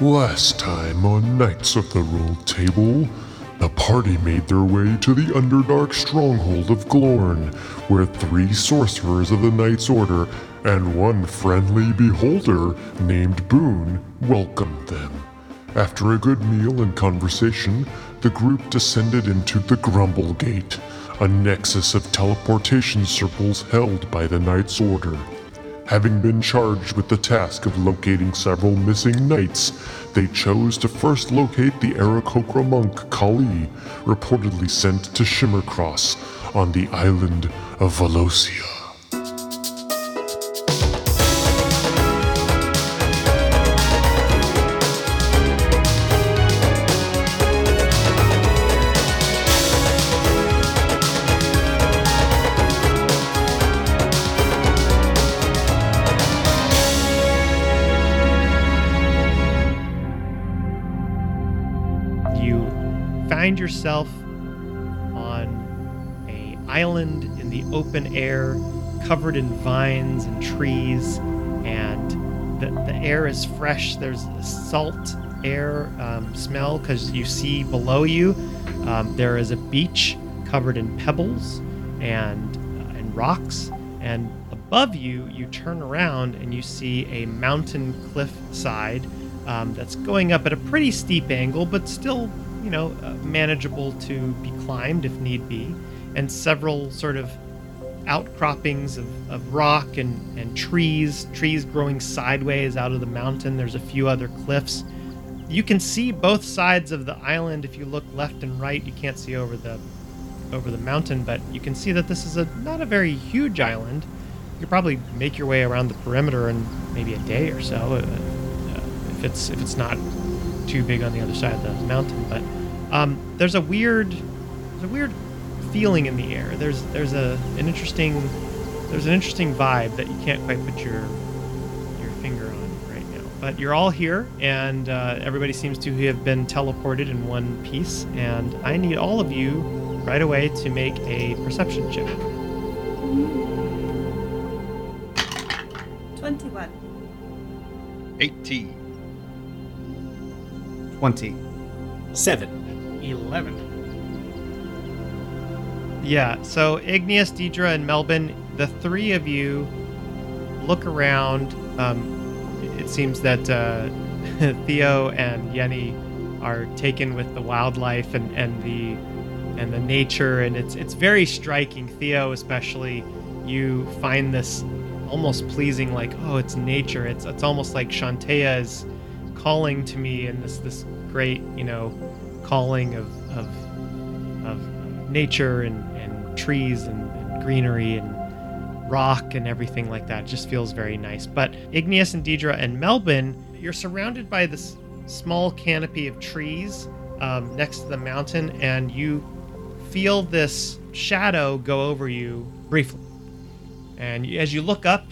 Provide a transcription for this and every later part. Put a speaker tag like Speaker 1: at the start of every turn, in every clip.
Speaker 1: Last time on Knights of the Roll Table, the party made their way to the Underdark stronghold of Glorn, where three sorcerers of the Knight's Order and one friendly beholder named Boone welcomed them. After a good meal and conversation, the group descended into the Grumble Gate, a nexus of teleportation circles held by the Knight's Order. Having been charged with the task of locating several missing knights, they chose to first locate the Aarakocra monk Kali, reportedly sent to Shimmercross on the island of Valosia.
Speaker 2: Island in the open air covered in vines and trees and the, the air is fresh. There's a salt air um, smell because you see below you um, there is a beach covered in pebbles and uh, and rocks. And above you you turn around and you see a mountain cliff side um, that's going up at a pretty steep angle, but still, you know, uh, manageable to be climbed if need be, and several sort of outcroppings of, of rock and, and trees, trees growing sideways out of the mountain. There's a few other cliffs. You can see both sides of the island if you look left and right. You can't see over the over the mountain, but you can see that this is a not a very huge island. You could probably make your way around the perimeter in maybe a day or so. Uh, if it's if it's not too big on the other side of the mountain. But um, there's a weird there's a weird feeling in the air. There's there's a an interesting there's an interesting vibe that you can't quite put your your finger on right now. But you're all here, and uh, everybody seems to have been teleported in one piece. And I need all of you right away to make a perception check.
Speaker 3: 21.
Speaker 4: 18.
Speaker 5: 20.
Speaker 6: Seven.
Speaker 7: 11.
Speaker 2: Yeah, so Igneous, Deidre, and Melvin, the three of you look around. Um, it seems that uh, Theo and Yenny are taken with the wildlife and, and the and the nature, and it's it's very striking. Theo, especially, you find this almost pleasing, like oh, it's nature. It's it's almost like Chauntea is calling to me, and this this great you know calling of of of nature and trees and, and greenery and rock and everything like that. It just feels very nice. But Igneous and Deidre and Melbourne, you're surrounded by this small canopy of trees um, next to the mountain, and you feel this shadow go over you briefly. And as you look up,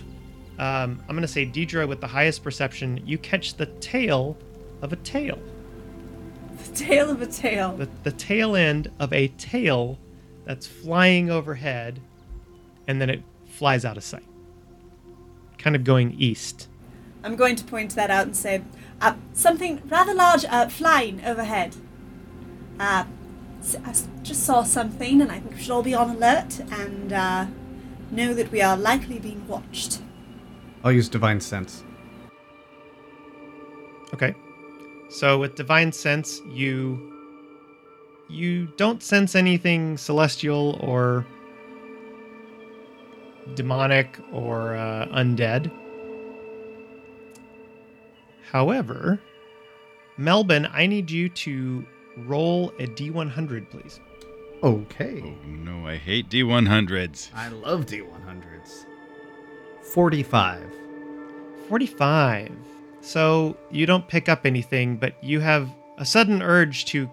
Speaker 2: um, I'm going to say Deidre with the highest perception, you catch the tail of a tail.
Speaker 3: The tail of a tail.
Speaker 2: the, the tail end of a tail that's flying overhead and then it flies out of sight kind of going east
Speaker 3: I'm going to point that out and say, uh, something rather large uh, flying overhead. Uh, s- I s- just saw something, and I think we should all be on alert and uh, know that we are likely being watched.
Speaker 5: I'll use Divine Sense.
Speaker 2: okay so with divine sense you you don't sense anything celestial or demonic or uh, undead however melbourne i need you to roll a d100 please
Speaker 5: Okay.
Speaker 4: Oh no, I hate D100s.
Speaker 5: I love D100s. 45.
Speaker 2: 45. So you don't pick up anything, but you have a sudden urge to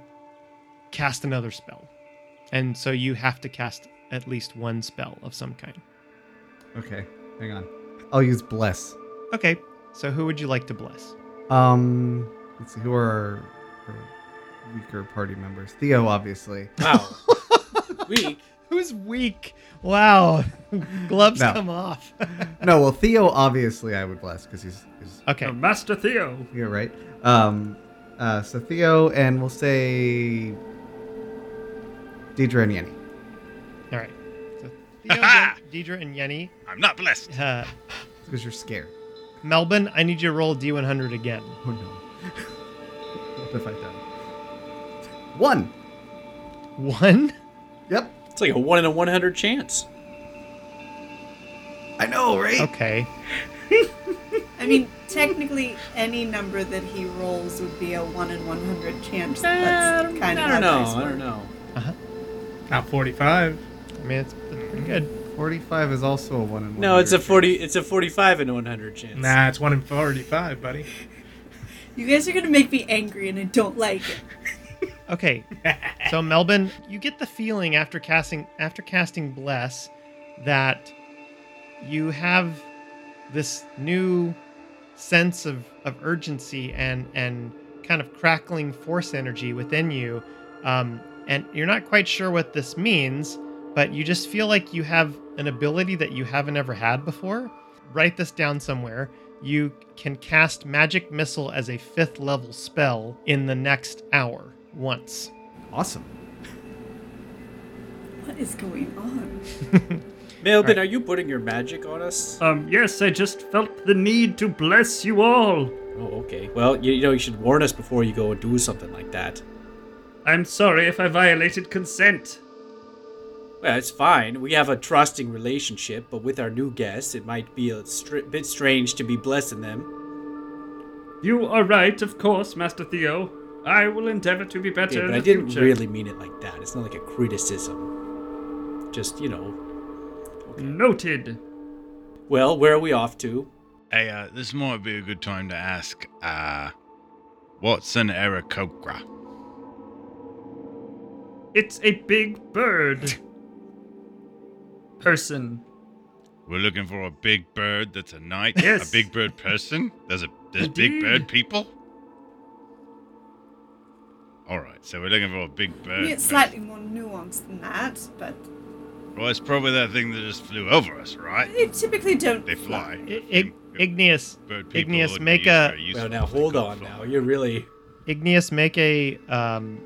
Speaker 2: cast another spell. And so you have to cast at least one spell of some kind.
Speaker 5: Okay. Hang on. I'll use Bless.
Speaker 2: Okay, so who would you like to bless?
Speaker 5: Um, let's see. Who are our, our weaker party members? Theo, obviously.
Speaker 7: Wow. Weak.
Speaker 2: Who's weak? Wow. Gloves
Speaker 5: No.
Speaker 2: come off.
Speaker 5: No, well, Theo, obviously, I would bless because he's, he's
Speaker 2: okay.
Speaker 7: Master Theo.
Speaker 5: Theo, right? Um, uh, so Theo, and we'll say Deidre and Yenny.
Speaker 2: All right. So Theo, Deidre, and Yenny.
Speaker 4: I'm not blessed.
Speaker 2: Uh,
Speaker 5: Because you're scared.
Speaker 2: Melbourne, I need you to roll a D100 again.
Speaker 5: Oh no. what if I done? One.
Speaker 2: One?
Speaker 5: Yep.
Speaker 6: It's like a one in a 100 chance.
Speaker 5: I know, right?
Speaker 2: Okay.
Speaker 3: I mean, technically, any number that he rolls would be a 1 in 100 chance. That's
Speaker 6: I
Speaker 3: kind of
Speaker 6: don't know. I don't know.
Speaker 7: Not 45.
Speaker 2: I mean, it's, it's pretty good.
Speaker 5: 45 is also a one in one.
Speaker 6: No, it's a 40. It's a 45 in a 100 chance.
Speaker 7: Nah, it's 1 in 45, buddy.
Speaker 3: You guys are going to make me angry, and I don't like it.
Speaker 2: Okay. so Melbourne, you get the feeling after casting after casting bless that you have this new sense of, of urgency and and kind of crackling force energy within you. Um, and you're not quite sure what this means, but you just feel like you have an ability that you haven't ever had before. Write this down somewhere. You can cast Magic Missile as a fifth level spell in the next hour once.
Speaker 5: Awesome.
Speaker 3: What is going on?
Speaker 6: Melvin, are you putting your magic on us?
Speaker 7: Um, yes, I just felt the need to bless you all.
Speaker 6: Oh, okay. Well, you, you know, you should warn us before you go and do something like that.
Speaker 7: I'm sorry if I violated consent.
Speaker 6: Well, it's fine. We have a trusting relationship, but with our new guests, it might be a str- bit strange to be blessing them.
Speaker 7: You are right, of course, Master Theo. I will endeavor to be better
Speaker 6: Okay,
Speaker 7: in
Speaker 6: but
Speaker 7: the
Speaker 6: I didn't
Speaker 7: future.
Speaker 6: really mean it like that. It's not like a criticism. Just, you know.
Speaker 7: Noted.
Speaker 6: Well, where are we off to?
Speaker 4: Hey, uh, this might be a good time to ask, uh, what's an Aarakocra?
Speaker 7: It's a big bird. Person.
Speaker 4: We're looking for a big bird that's a knight.
Speaker 7: Yes.
Speaker 4: A big bird person. There's a there's big bird people. All right, so we're looking for a big bird.
Speaker 3: mean, it's slightly more nuanced than that, but
Speaker 4: Well, it's probably that thing that just flew over us, right?
Speaker 3: they typically don't
Speaker 4: They fly.
Speaker 2: I- Ig- Igneous,
Speaker 4: Bird people
Speaker 2: Igneous,
Speaker 4: would
Speaker 2: make
Speaker 4: used-
Speaker 2: a
Speaker 4: very useful
Speaker 6: Well, now
Speaker 4: if they
Speaker 6: hold
Speaker 4: could
Speaker 6: on.
Speaker 4: fly.
Speaker 6: Now you're really.
Speaker 2: Igneous, make a um,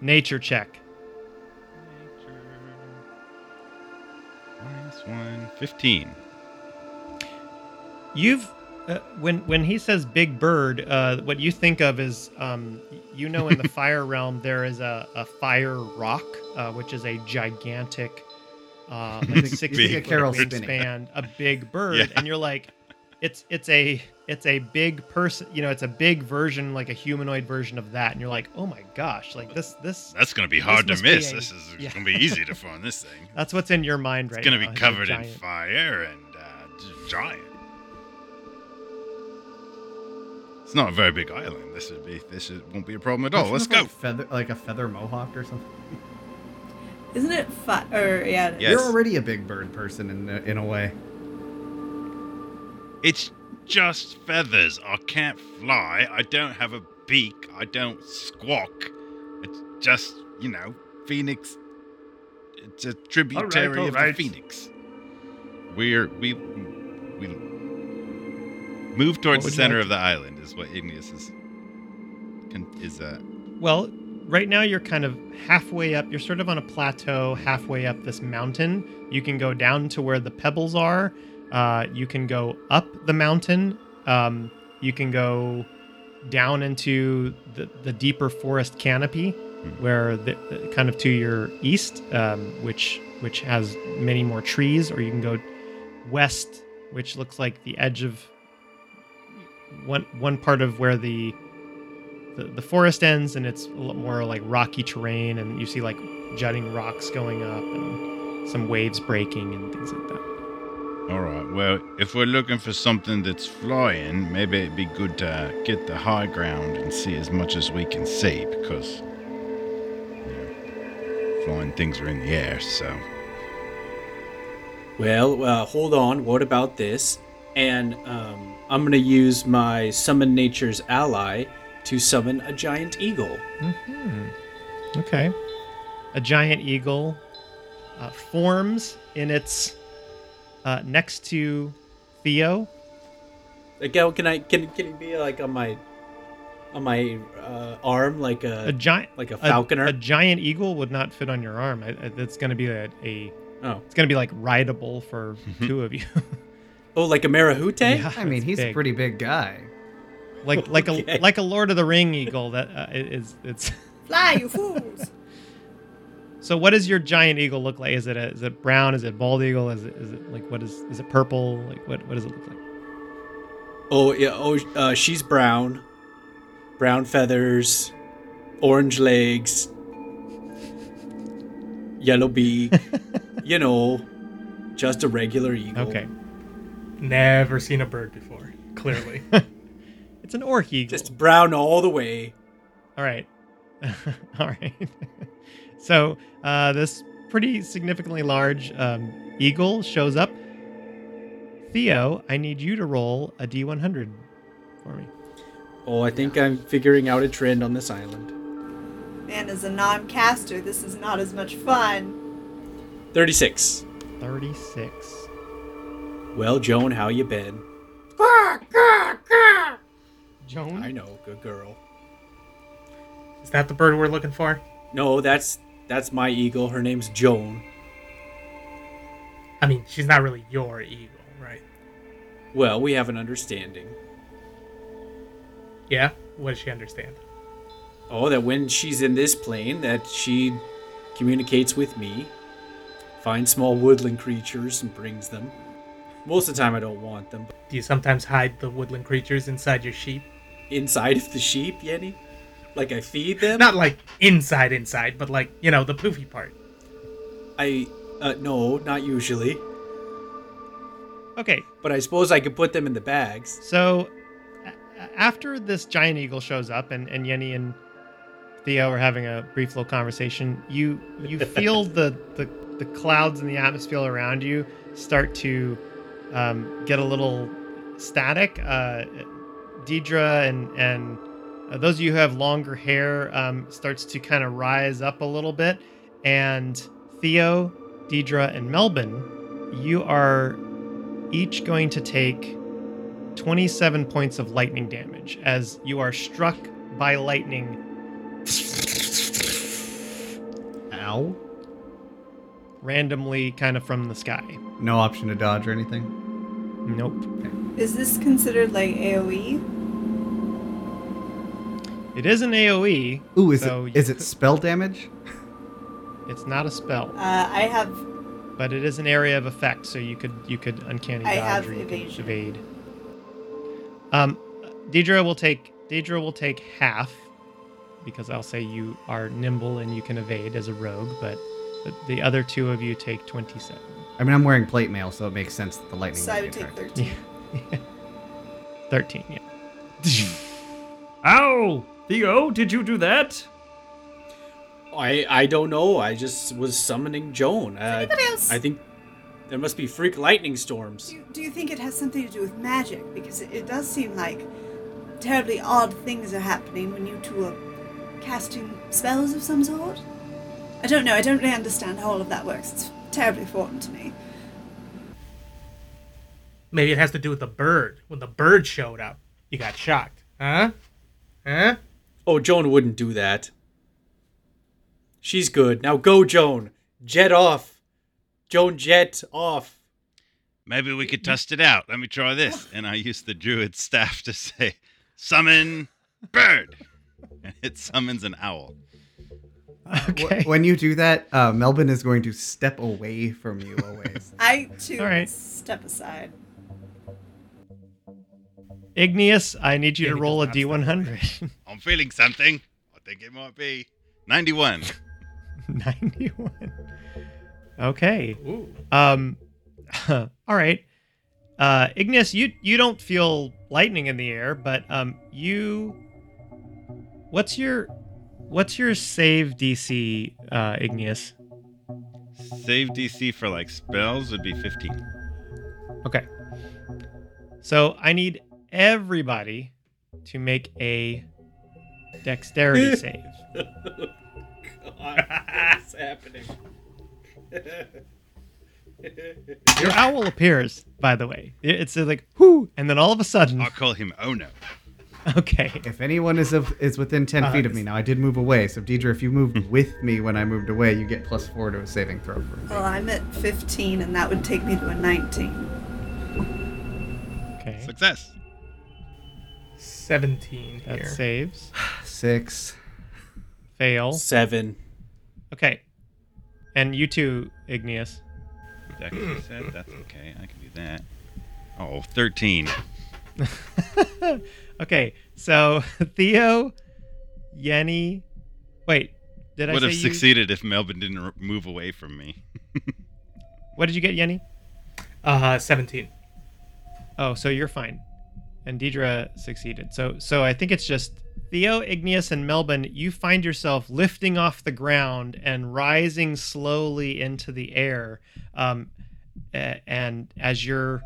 Speaker 2: nature check.
Speaker 4: One, 15.
Speaker 2: You've uh, when when he says big bird, uh, what you think of is um, you know in the fire realm there is a, a fire rock, uh, which is a gigantic, uh, like
Speaker 5: think- you
Speaker 2: six feet
Speaker 5: Carol spinning.
Speaker 2: a big bird,
Speaker 4: Yeah.
Speaker 2: and you're like, it's it's a it's a big person, you know, it's a big version, like a humanoid version of that, and you're like, oh my gosh, like this this
Speaker 4: That's going to be hard to miss.
Speaker 2: a-
Speaker 4: this is
Speaker 2: yeah.
Speaker 4: going to be easy to find this thing.
Speaker 2: that's what's in your mind right
Speaker 4: It's going
Speaker 2: now.
Speaker 4: to be covered in fire and uh, giant. It's not a very big island. This would be this is, won't be a problem at all. Let's go.
Speaker 5: Like, feather, like a feather mohawk or something.
Speaker 3: isn't it fun? Or yeah, it is.
Speaker 4: Yes.
Speaker 5: You're already a big bird person in in a way.
Speaker 4: It's just feathers. I can't fly. I don't have a beak. I don't squawk. It's just, you know, phoenix. It's a tributary
Speaker 7: all
Speaker 4: of
Speaker 7: right.
Speaker 4: the phoenix. We're we we move towards the center
Speaker 2: like
Speaker 4: of the island is what Igneous is is uh
Speaker 2: Well, right now you're kind of halfway up. You're sort of on a plateau, halfway up this mountain. You can go down to where the pebbles are. Uh, you can go up the mountain. Um, you can go down into the, the deeper forest canopy, where the, the- kind of to your east, um, which which has many more trees. Or you can go west, which looks like the edge of one one part of where the the, the forest ends and it's a lot more like rocky terrain and you see like jutting rocks going up and some waves breaking and things like that.
Speaker 4: All right. Well, if we're looking for something that's flying, maybe it'd be good to get the high ground and see as much as we can see because you know, flying things are in the air, so
Speaker 6: Well, uh, hold on. What about this? And um, I'm going to use my Summon Nature's Ally to summon a giant eagle.
Speaker 2: Okay. A giant eagle uh, forms in its uh, next to Theo.
Speaker 6: Like, how can I can can it be like on my on my uh, arm like a,
Speaker 2: A giant,
Speaker 6: like a falconer?
Speaker 2: A, giant eagle would not fit on your arm. I, I, it's going to be a, a.
Speaker 6: oh
Speaker 2: It's going to be like rideable for two of you.
Speaker 6: oh like a marahute?
Speaker 2: Yeah,
Speaker 5: I mean,
Speaker 2: it's
Speaker 5: he's a pretty big guy.
Speaker 2: like like
Speaker 6: Okay.
Speaker 2: a like a Lord of the Ring eagle that uh, is it's.
Speaker 3: Fly, you fools!
Speaker 2: So what does your giant eagle look like? Is it a, is it brown? Is it bald eagle? Is it is it like what is is it purple? Like what what does it look like?
Speaker 6: Oh yeah. Oh, uh, she's brown, brown feathers, orange legs, yellow beak. you know, just a regular eagle.
Speaker 2: Okay,
Speaker 8: Never seen a bird before. Clearly.
Speaker 2: it's an orc eagle.
Speaker 6: Just brown all the way.
Speaker 2: All right. All right. So uh, this pretty significantly large um, eagle shows up. Theo, I need you to roll a d100 for me.
Speaker 6: Oh, I think I'm figuring out a trend on this island.
Speaker 3: Man, as a non-caster, this is not as much fun.
Speaker 6: Thirty-six.
Speaker 2: 36.
Speaker 6: Well, Joan, how you been?
Speaker 2: Joan?
Speaker 6: I know, good girl.
Speaker 8: Is that the bird we're looking for?
Speaker 6: No, that's that's my eagle. Her name's Joan.
Speaker 8: I mean, she's not really your eagle, right?
Speaker 6: Well, we have an understanding.
Speaker 8: Yeah? What does she understand?
Speaker 6: Oh, that when she's in this plane, that she communicates with me, finds small woodland creatures and brings them. Most of the time, I don't want them.
Speaker 8: Do you sometimes hide the woodland creatures inside your sheep?
Speaker 6: inside of the sheep, Yenny, like I feed them.
Speaker 8: Not like inside, inside, but like, you know, the poofy part.
Speaker 6: I uh, no, not usually.
Speaker 2: Okay,
Speaker 6: But I suppose I could put them in the bags.
Speaker 2: so after this giant eagle shows up and, and Yenny and Theo are having a brief little conversation, you you feel the, the, the clouds in the atmosphere around you start to um, get a little static. Uh, Deidre and and uh, those of you who have longer hair um, starts to kind of rise up a little bit, and Theo, Deidre, and Melbourne, you are each going to take 27 points of lightning damage as you are struck by lightning
Speaker 5: Ow.
Speaker 2: randomly, kind of from the sky.
Speaker 5: No option to dodge or anything.
Speaker 2: Nope.
Speaker 3: Is this considered like? AoE?
Speaker 2: It is an AOE.
Speaker 5: Ooh, is
Speaker 2: So
Speaker 5: it it
Speaker 2: could-
Speaker 5: spell damage?
Speaker 2: It's not a spell,
Speaker 3: Uh, I have.
Speaker 2: but it is an area of effect, so you could you could uncanny
Speaker 3: I
Speaker 2: dodge
Speaker 3: have
Speaker 2: or you could evade. Um, Deidre will take Deidre will take half because I'll say you are nimble and you can evade as a rogue, but the, the other two of you take 27.
Speaker 5: I mean, I'm wearing plate mail, so it makes sense that the lightning.
Speaker 3: So I
Speaker 5: would
Speaker 3: would
Speaker 5: be
Speaker 3: take
Speaker 5: attracted.
Speaker 3: 13.
Speaker 2: 13, yeah.
Speaker 7: Ow! Theo, did you do that?
Speaker 6: I I don't know. I just was summoning Joan. Uh,
Speaker 3: anybody else-
Speaker 6: I think there must be freak lightning storms.
Speaker 3: Do you, do you think it has something to do with magic? Because it, it does seem like terribly odd things are happening when you two are casting spells of some sort. I don't know. I don't really understand how all of that works. It's terribly foreign to me.
Speaker 8: Maybe it has to do with the bird. When the bird showed up, you got shocked. Huh? Huh?
Speaker 6: Oh, Joan wouldn't do that. She's good. Now go, Joan. Jet off. Joan, jet off.
Speaker 4: Maybe we could test it out. Let me try this. And I use the druid staff to say, summon bird. And it summons an owl.
Speaker 2: Okay.
Speaker 5: When you do that, uh, Melvin is going to step away from you always.
Speaker 3: I too
Speaker 2: All right.
Speaker 3: step aside.
Speaker 2: Igneous, I need you
Speaker 8: Yeah,
Speaker 2: to roll a
Speaker 8: does not step
Speaker 2: D100.
Speaker 4: I'm feeling something. I think it might be 91.
Speaker 2: 91. Okay.
Speaker 8: Ooh.
Speaker 2: Um all right. Uh Igneous, you you don't feel lightning in the air, but um you What's your what's your save DC uh Igneous?
Speaker 4: Save DC for like spells would be 15.
Speaker 2: Okay. So I need everybody to make a dexterity save.
Speaker 6: God, what's happening?
Speaker 2: Your owl appears, by the way. It's like whoo, and then all of a sudden,
Speaker 4: I'll call him Oh no.
Speaker 2: okay.
Speaker 5: If anyone is of, is within ten
Speaker 8: Uh,
Speaker 5: feet of me now, I did move away. So Deidre, if you moved with me when I moved away, you get plus four to a saving throw. For me.
Speaker 3: Well, I'm at 15, and that would take me to a 19.
Speaker 2: Okay,
Speaker 4: Success.
Speaker 8: 17
Speaker 2: that
Speaker 8: here.
Speaker 2: saves.
Speaker 5: Six.
Speaker 2: Fail.
Speaker 6: Seven.
Speaker 2: Okay, and you too, Igneous.
Speaker 4: Dex you said that's okay. I can do that. Oh, 13.
Speaker 2: okay, so Theo, Yenny. Wait, did I
Speaker 4: Would
Speaker 2: say
Speaker 4: have
Speaker 2: you-
Speaker 4: succeeded if Melvin didn't r- move away from me.
Speaker 2: What did you get, Yenny?
Speaker 8: Uh, 17.
Speaker 2: Oh, so you're fine. And Deidre succeeded. So so I think it's just Theo, Igneous, and Melbourne, you find yourself lifting off the ground and rising slowly into the air. Um, and as you're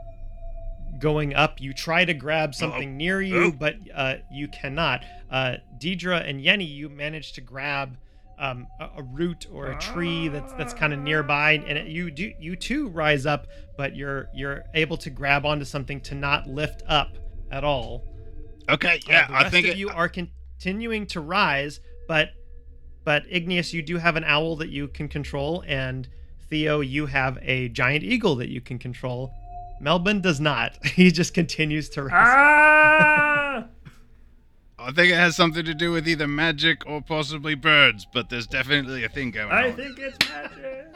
Speaker 2: going up, you try to grab something near you, but uh, you cannot. Uh, Deidre and Yenny, you manage to grab um, a, a root or a tree that's that's kind of nearby, and it, you do you too rise up, but you're you're able to grab onto something to not lift up at all.
Speaker 4: Okay,
Speaker 2: Uh,
Speaker 4: yeah,
Speaker 2: the
Speaker 4: I think
Speaker 2: of
Speaker 4: it,
Speaker 2: you are continuing to rise, but but Igneous, you do have an owl that you can control, and Theo, you have a giant eagle that you can control. Melbourne does not. He just continues to rise.
Speaker 7: Ah!
Speaker 4: I think it has something to do with either magic or possibly birds, but there's definitely a thing going
Speaker 7: I
Speaker 4: on.
Speaker 7: I think it's magic.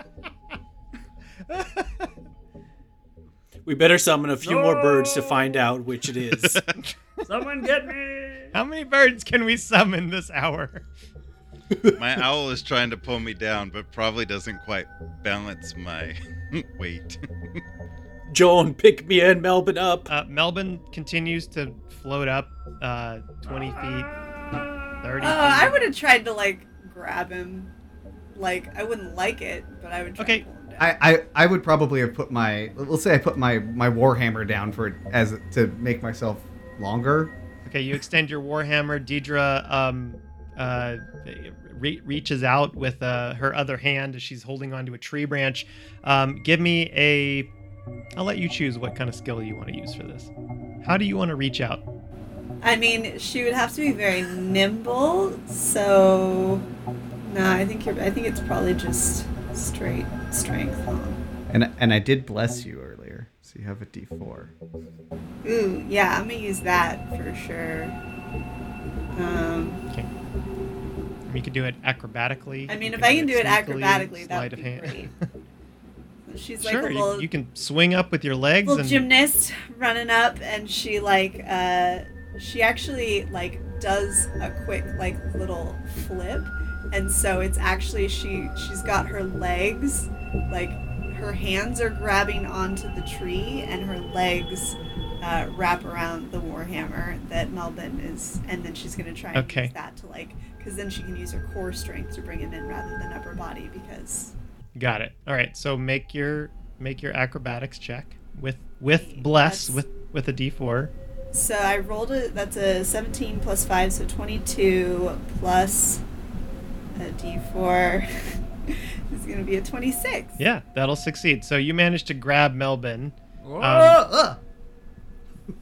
Speaker 6: We better summon a few more birds to find out which it is.
Speaker 7: Someone get me.
Speaker 2: How many birds can we summon this hour?
Speaker 4: my owl is trying to pull me down, but probably doesn't quite balance my weight.
Speaker 6: Joan, pick me and Melvin up.
Speaker 2: Uh, Melbourne continues to float up uh, 20 feet, 30
Speaker 3: Oh,
Speaker 2: feet.
Speaker 3: I would have tried to, like, grab him. Like, I wouldn't like it, but I would try
Speaker 2: Okay.
Speaker 3: To pull him down.
Speaker 5: I, I, I would probably have put my let's say I put my my warhammer down for as to make myself longer.
Speaker 2: Okay, you extend your warhammer. Deidre um, uh, re- reaches out with uh, her other hand as she's holding onto a tree branch. Um, give me a. I'll let you choose what kind of skill you want to use for this. How do you want to reach out?
Speaker 3: I mean, she would have to be very nimble, so. No, I think you're. I think it's probably just straight strength, huh?
Speaker 5: And and I did bless you earlier, so you have a D4.
Speaker 3: Ooh, yeah, I'm gonna use that for sure. Um,
Speaker 2: Okay. You could do it acrobatically.
Speaker 3: I mean, if I can do it
Speaker 2: sneakily,
Speaker 3: acrobatic, that would be
Speaker 2: hand.
Speaker 3: great. She's like
Speaker 2: sure,
Speaker 3: a
Speaker 2: you, you can swing up with your legs
Speaker 3: little
Speaker 2: and
Speaker 3: gymnast running up, and she like, uh, she actually like does a quick like little flip, and so it's actually she she's got her legs like her hands are grabbing onto the tree, and her legs. Uh, wrap around the warhammer that Melvin is, and then she's gonna try and
Speaker 2: Okay.
Speaker 3: use that to like, because then she can use her core strength to bring him in rather than upper body. Because
Speaker 2: Got it. All right. So make your make your acrobatics check with with bless
Speaker 3: That's-
Speaker 2: with with a d4.
Speaker 3: So I rolled it. That's a 17 plus 5, so 22 plus a d4 is going to be a 26.
Speaker 2: Yeah, that'll succeed. So you managed to grab Melvin, Um,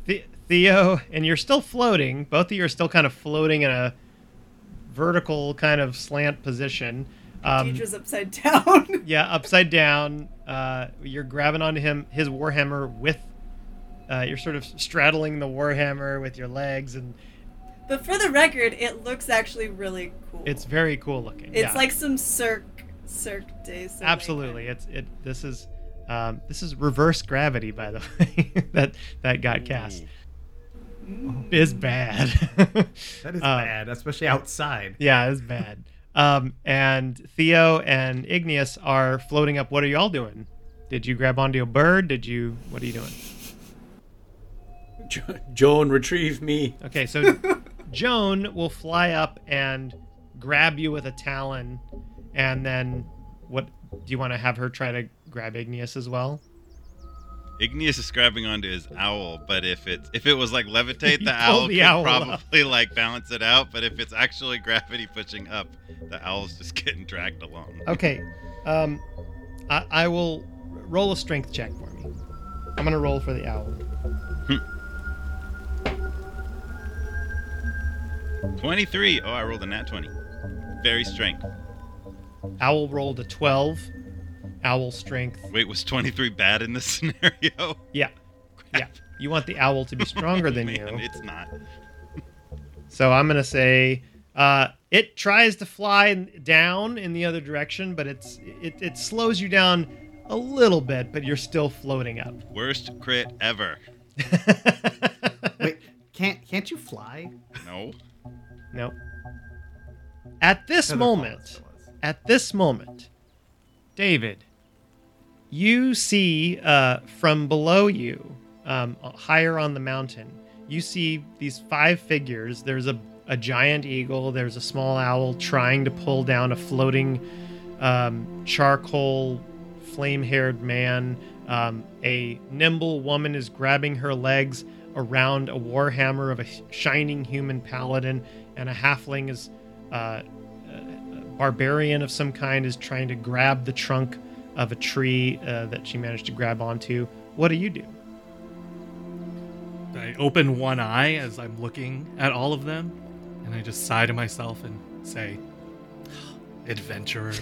Speaker 2: The- Theo, and you're still floating. Both of you are still kind of floating in a vertical kind of slant position. Um,
Speaker 3: Deidre's upside down.
Speaker 2: yeah, upside down. Uh, you're grabbing onto him, his warhammer with. Uh, you're sort of straddling the warhammer with your legs, and
Speaker 3: but for the record, it looks actually really cool.
Speaker 2: it's very cool looking.
Speaker 3: It's
Speaker 2: yeah.
Speaker 3: like some Cirque Cirque du Soleil.
Speaker 2: Absolutely, it's it. This is um, this is reverse gravity, by the way. that that got cast is bad.
Speaker 5: that is
Speaker 2: uh,
Speaker 5: bad, especially outside.
Speaker 2: yeah, it's bad. Um, and Theo and Igneous are floating up. What are y'all doing? Did you grab onto a bird? Did you? What are you doing?
Speaker 6: Jo- Joan, retrieve me.
Speaker 2: Okay, so Joan will fly up and grab you with a talon, and then what? Do you want to have her try to grab Igneous as well?
Speaker 4: Igneous is grabbing onto his owl, but if it if it was like levitate, the owl
Speaker 2: the
Speaker 4: could
Speaker 2: owl up.
Speaker 4: probably like balance it out. But if it's actually gravity pushing up, the owl's just getting dragged along.
Speaker 2: Okay. Um, I, I will roll a strength check for me. I'm gonna roll for the owl.
Speaker 4: 23. Oh, I rolled a nat 20. Very strength.
Speaker 2: Owl rolled a 12. Owl strength.
Speaker 4: Wait, was 23 bad in this scenario?
Speaker 2: Yeah. Yeah. You want the owl to be stronger than
Speaker 4: Man,
Speaker 2: you.
Speaker 4: It's not.
Speaker 2: So I'm gonna say uh, it tries to fly down in the other direction, but it's it, it slows you down a little bit, but you're still floating up.
Speaker 4: Worst crit ever.
Speaker 5: Wait, can't can't you fly?
Speaker 4: No.
Speaker 2: No. At this
Speaker 5: Feather
Speaker 2: moment, at this moment, David, you see uh, from below you, um, higher on the mountain, you see these five figures. There's a, a giant eagle, there's a small owl trying to pull down a floating um, charcoal, flame haired man. Um, a nimble woman is grabbing her legs around a warhammer of a shining human paladin, and a halfling is. Uh, barbarian of some kind is trying to grab the trunk of a tree uh, that she managed to grab onto. What do you do?
Speaker 8: I open one eye as I'm looking at all of them, and I just sigh to myself and say, "Adventurers."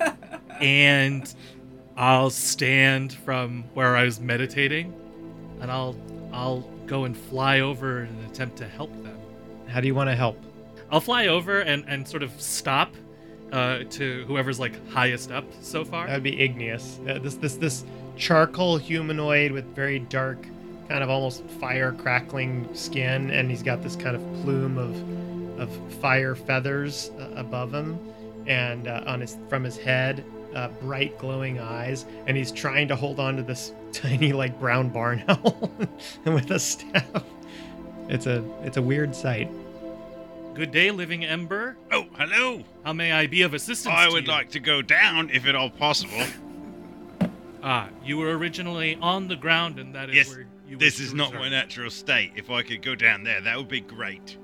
Speaker 8: and I'll stand from where I was meditating, and I'll I'll go and fly over and attempt to help them.
Speaker 2: How do you want to help?
Speaker 8: I'll fly over and and sort of stop uh, to whoever's like highest up so far.
Speaker 2: That would be Igneous. Uh, this this this charcoal humanoid with very dark, kind of almost fire crackling skin, and he's got this kind of plume of of fire feathers uh, above him, and uh, on his from his head, uh, bright glowing eyes, and he's trying to hold on to this tiny like brown barn owl with a staff. It's a it's a weird sight.
Speaker 8: Good day, living ember.
Speaker 4: Oh, hello.
Speaker 8: How may I be of assistance?
Speaker 4: I
Speaker 8: to
Speaker 4: would
Speaker 8: you?
Speaker 4: like to go down if at all possible.
Speaker 8: Ah, you were originally on the ground, and that is
Speaker 4: Yes,
Speaker 8: where you.
Speaker 4: This is
Speaker 8: to
Speaker 4: not my natural state. If I could go down there, that would be great.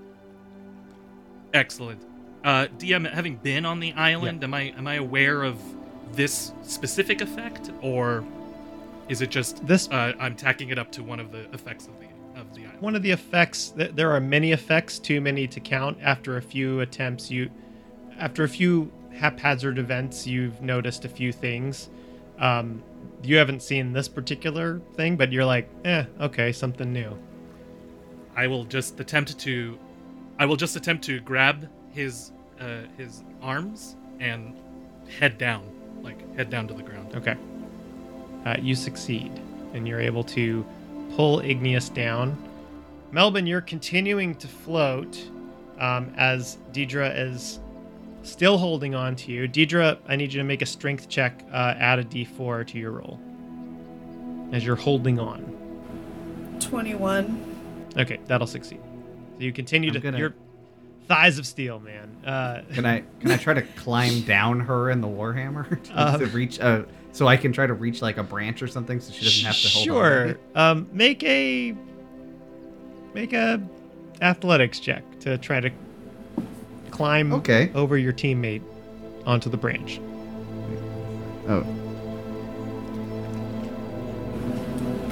Speaker 8: Excellent. Uh, DM, having been on the island, am I am I aware of this specific effect, or is it just
Speaker 2: This-
Speaker 8: Uh, I'm tacking it up to one of the effects of the of the island.
Speaker 2: One of the effects th- there are many effects too many to count. After a few attempts you after a few haphazard events you've noticed a few things. Um, you haven't seen this particular thing but you're like eh okay something new.
Speaker 8: I will just attempt to, I will just attempt to grab his uh, his arms and head down, like head down to the ground.
Speaker 2: okay. Uh, you succeed and you're able to pull igneous down melbourne you're continuing to float um, as deidre is still holding on to you. Deidre, I need you to make a strength check, uh, add a d4 to your roll. As you're holding on.
Speaker 3: 21.
Speaker 2: Okay, that'll succeed. So you continue
Speaker 5: I'm
Speaker 2: to.
Speaker 5: gonna-
Speaker 2: Your thighs of steel, man. Uh,
Speaker 5: Can I can I try to climb down her in the warhammer to,
Speaker 2: Um,
Speaker 5: to reach uh so I can try to reach like a branch or something so she doesn't have to hold on
Speaker 2: Sure. Um, make a. Make a athletics check to try to climb
Speaker 5: Okay.
Speaker 2: over your teammate onto the branch.
Speaker 5: Oh,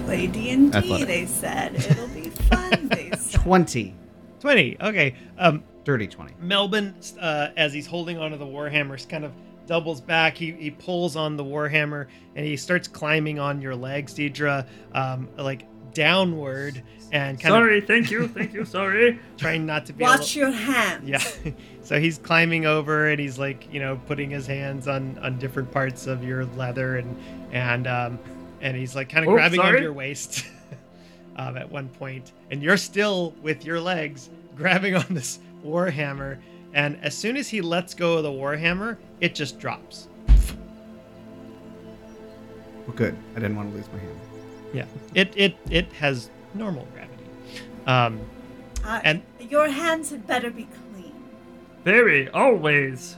Speaker 3: Play D&D,
Speaker 5: Athletic.
Speaker 3: they said. It'll be fun, they said.
Speaker 5: 20.
Speaker 2: 20. Okay. Um,
Speaker 5: Dirty 20.
Speaker 2: Melbourne, uh, as he's holding onto the warhammer, kind of doubles back. He, he pulls on the warhammer and he starts climbing on your legs, Deidre, um, like downward and kind
Speaker 7: Sorry, thank you, thank you, sorry.
Speaker 2: trying not to be.
Speaker 3: Watch
Speaker 2: little-
Speaker 3: your hands.
Speaker 2: Yeah. so he's climbing over and he's like, you know, putting his hands on on different parts of your leather and and um and he's like kind of
Speaker 7: Oh,
Speaker 2: grabbing
Speaker 7: sorry.
Speaker 2: on your waist um, at one point, and you're still with your legs grabbing on this warhammer. And as soon as he lets go of the warhammer, it just drops.
Speaker 5: Well, good. I didn't want to lose my hand.
Speaker 2: Yeah. It it it has normal gravity. Um,
Speaker 3: Uh,
Speaker 2: And-
Speaker 3: your hands had better be clean.
Speaker 7: Very, always.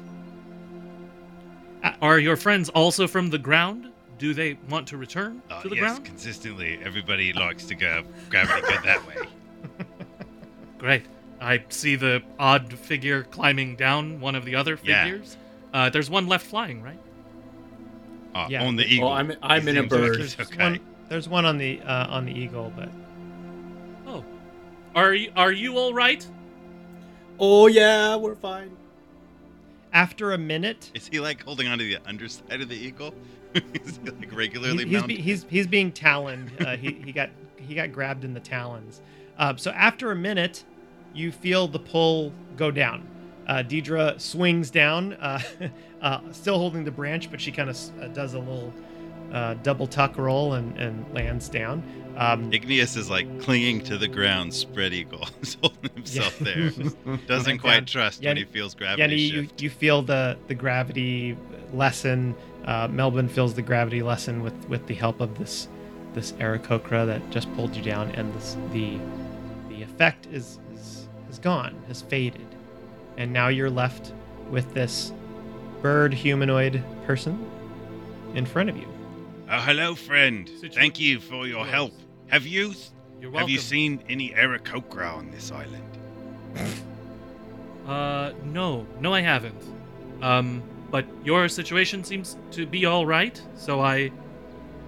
Speaker 8: Are your friends also from the ground? Do they want to return
Speaker 4: Uh,
Speaker 8: to the
Speaker 4: yes,
Speaker 8: ground?
Speaker 4: consistently, everybody likes to go gravity good that way.
Speaker 8: Great. I see the odd figure climbing down one of the other
Speaker 4: Yeah.
Speaker 8: figures. Uh, there's one left flying, right?
Speaker 4: Uh,
Speaker 2: Yeah.
Speaker 4: On the eagle.
Speaker 6: Oh, I'm I'm in a
Speaker 4: seems like
Speaker 6: bird.
Speaker 4: Okay.
Speaker 2: one. There's one on the uh, on the eagle, but
Speaker 8: Oh, are you are you all right?
Speaker 6: Oh yeah, we're fine.
Speaker 2: after a minute,
Speaker 4: Is he like holding onto the underside of the eagle? Is he like regularly
Speaker 2: He- he's, be, he's he's being taloned. Uh, he he got he got grabbed in the talons. Uh, so after a minute, you feel the pull go down. Uh, Deidre swings down, uh, uh, still holding the branch, but she kind of uh, does a little uh, double tuck roll and, and lands down. Um,
Speaker 4: Igneous is like clinging to the ground, spread eagle. He's holding himself there. Doesn't quite trust
Speaker 2: Yenny-
Speaker 4: when he feels gravity
Speaker 2: Yenny, you, you feel the, the gravity lessen. Uh, Melbourne feels the gravity lessen with, with the help of this this Aarakocra that just pulled you down, and this, the the effect is, is is gone, has faded, and now you're left with this bird humanoid person in front of you.
Speaker 4: Oh, hello, friend.
Speaker 8: Situ-
Speaker 4: Thank you for your
Speaker 8: Yes.
Speaker 4: help. Have you
Speaker 8: You're
Speaker 4: have you seen any Aarakocra on this island?
Speaker 8: Uh, no, no, I haven't. Um, but your situation seems to be all right, so I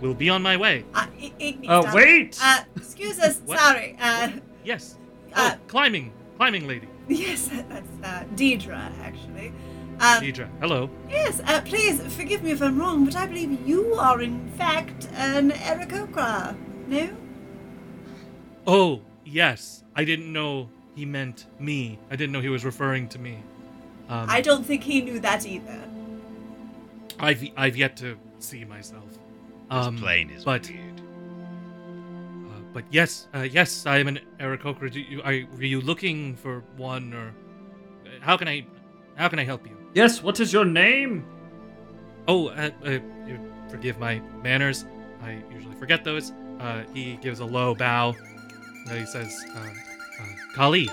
Speaker 8: will be on my way.
Speaker 3: Uh, I- Ignis,
Speaker 7: Uh,
Speaker 3: darling.
Speaker 7: wait!
Speaker 3: Uh, excuse us.
Speaker 8: What?
Speaker 3: Sorry. Uh,
Speaker 8: Yes.
Speaker 3: Uh,
Speaker 8: oh, climbing, climbing lady,
Speaker 3: yes, that's uh, Deidre, actually. Um,
Speaker 8: Deidre. Hello.
Speaker 3: Yes, uh, please forgive me if I'm wrong, but I believe you are in fact an Aarakocra. No?
Speaker 8: Oh, yes. I didn't know he meant me. I didn't know he was referring to me. Um,
Speaker 3: I don't think he knew that either.
Speaker 8: I've I've yet to see myself.
Speaker 4: This
Speaker 8: Um,
Speaker 4: plane is
Speaker 8: but
Speaker 4: weird.
Speaker 8: uh, but yes, uh, yes, I am an Aarakocra. Do you, are, were you looking for one, or uh, how can I how can I help you?
Speaker 7: Yes, what is your name?
Speaker 8: Oh, uh, uh, forgive my manners. I usually forget those. Uh, he gives a low bow. And he says, uh, uh, Kali.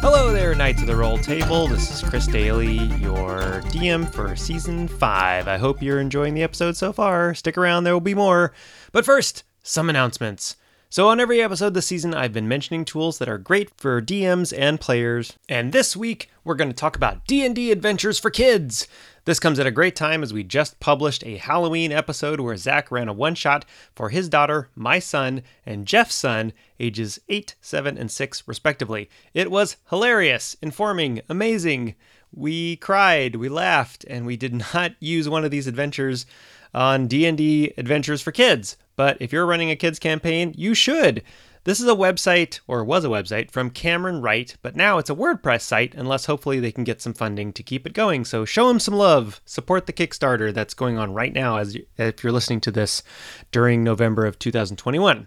Speaker 2: Hello there, Knights of the Roll Table. This is Chris Daly, your DM for season five. I hope you're enjoying the episode so far. Stick around, there will be more. But first, some announcements. So, on every episode this season, I've been mentioning tools that are great for DMs and players. And this week, we're going to talk about D&D Adventures for Kids. This comes at a great time as we just published a Halloween episode where Zach ran a one shot for his daughter, my son, and Jeff's son, ages 8, 7, and 6, respectively. It was hilarious, informing, amazing. We cried, we laughed, and we did not use one of these adventures on D&D Adventures for Kids. But if you're running a kids campaign, you should. This is a website, or was a website, from Cameron Wright, but now it's a WordPress site, unless hopefully they can get some funding to keep it going. So show them some love. Support the Kickstarter that's going on right now as you, if you're listening to this during November of 2021.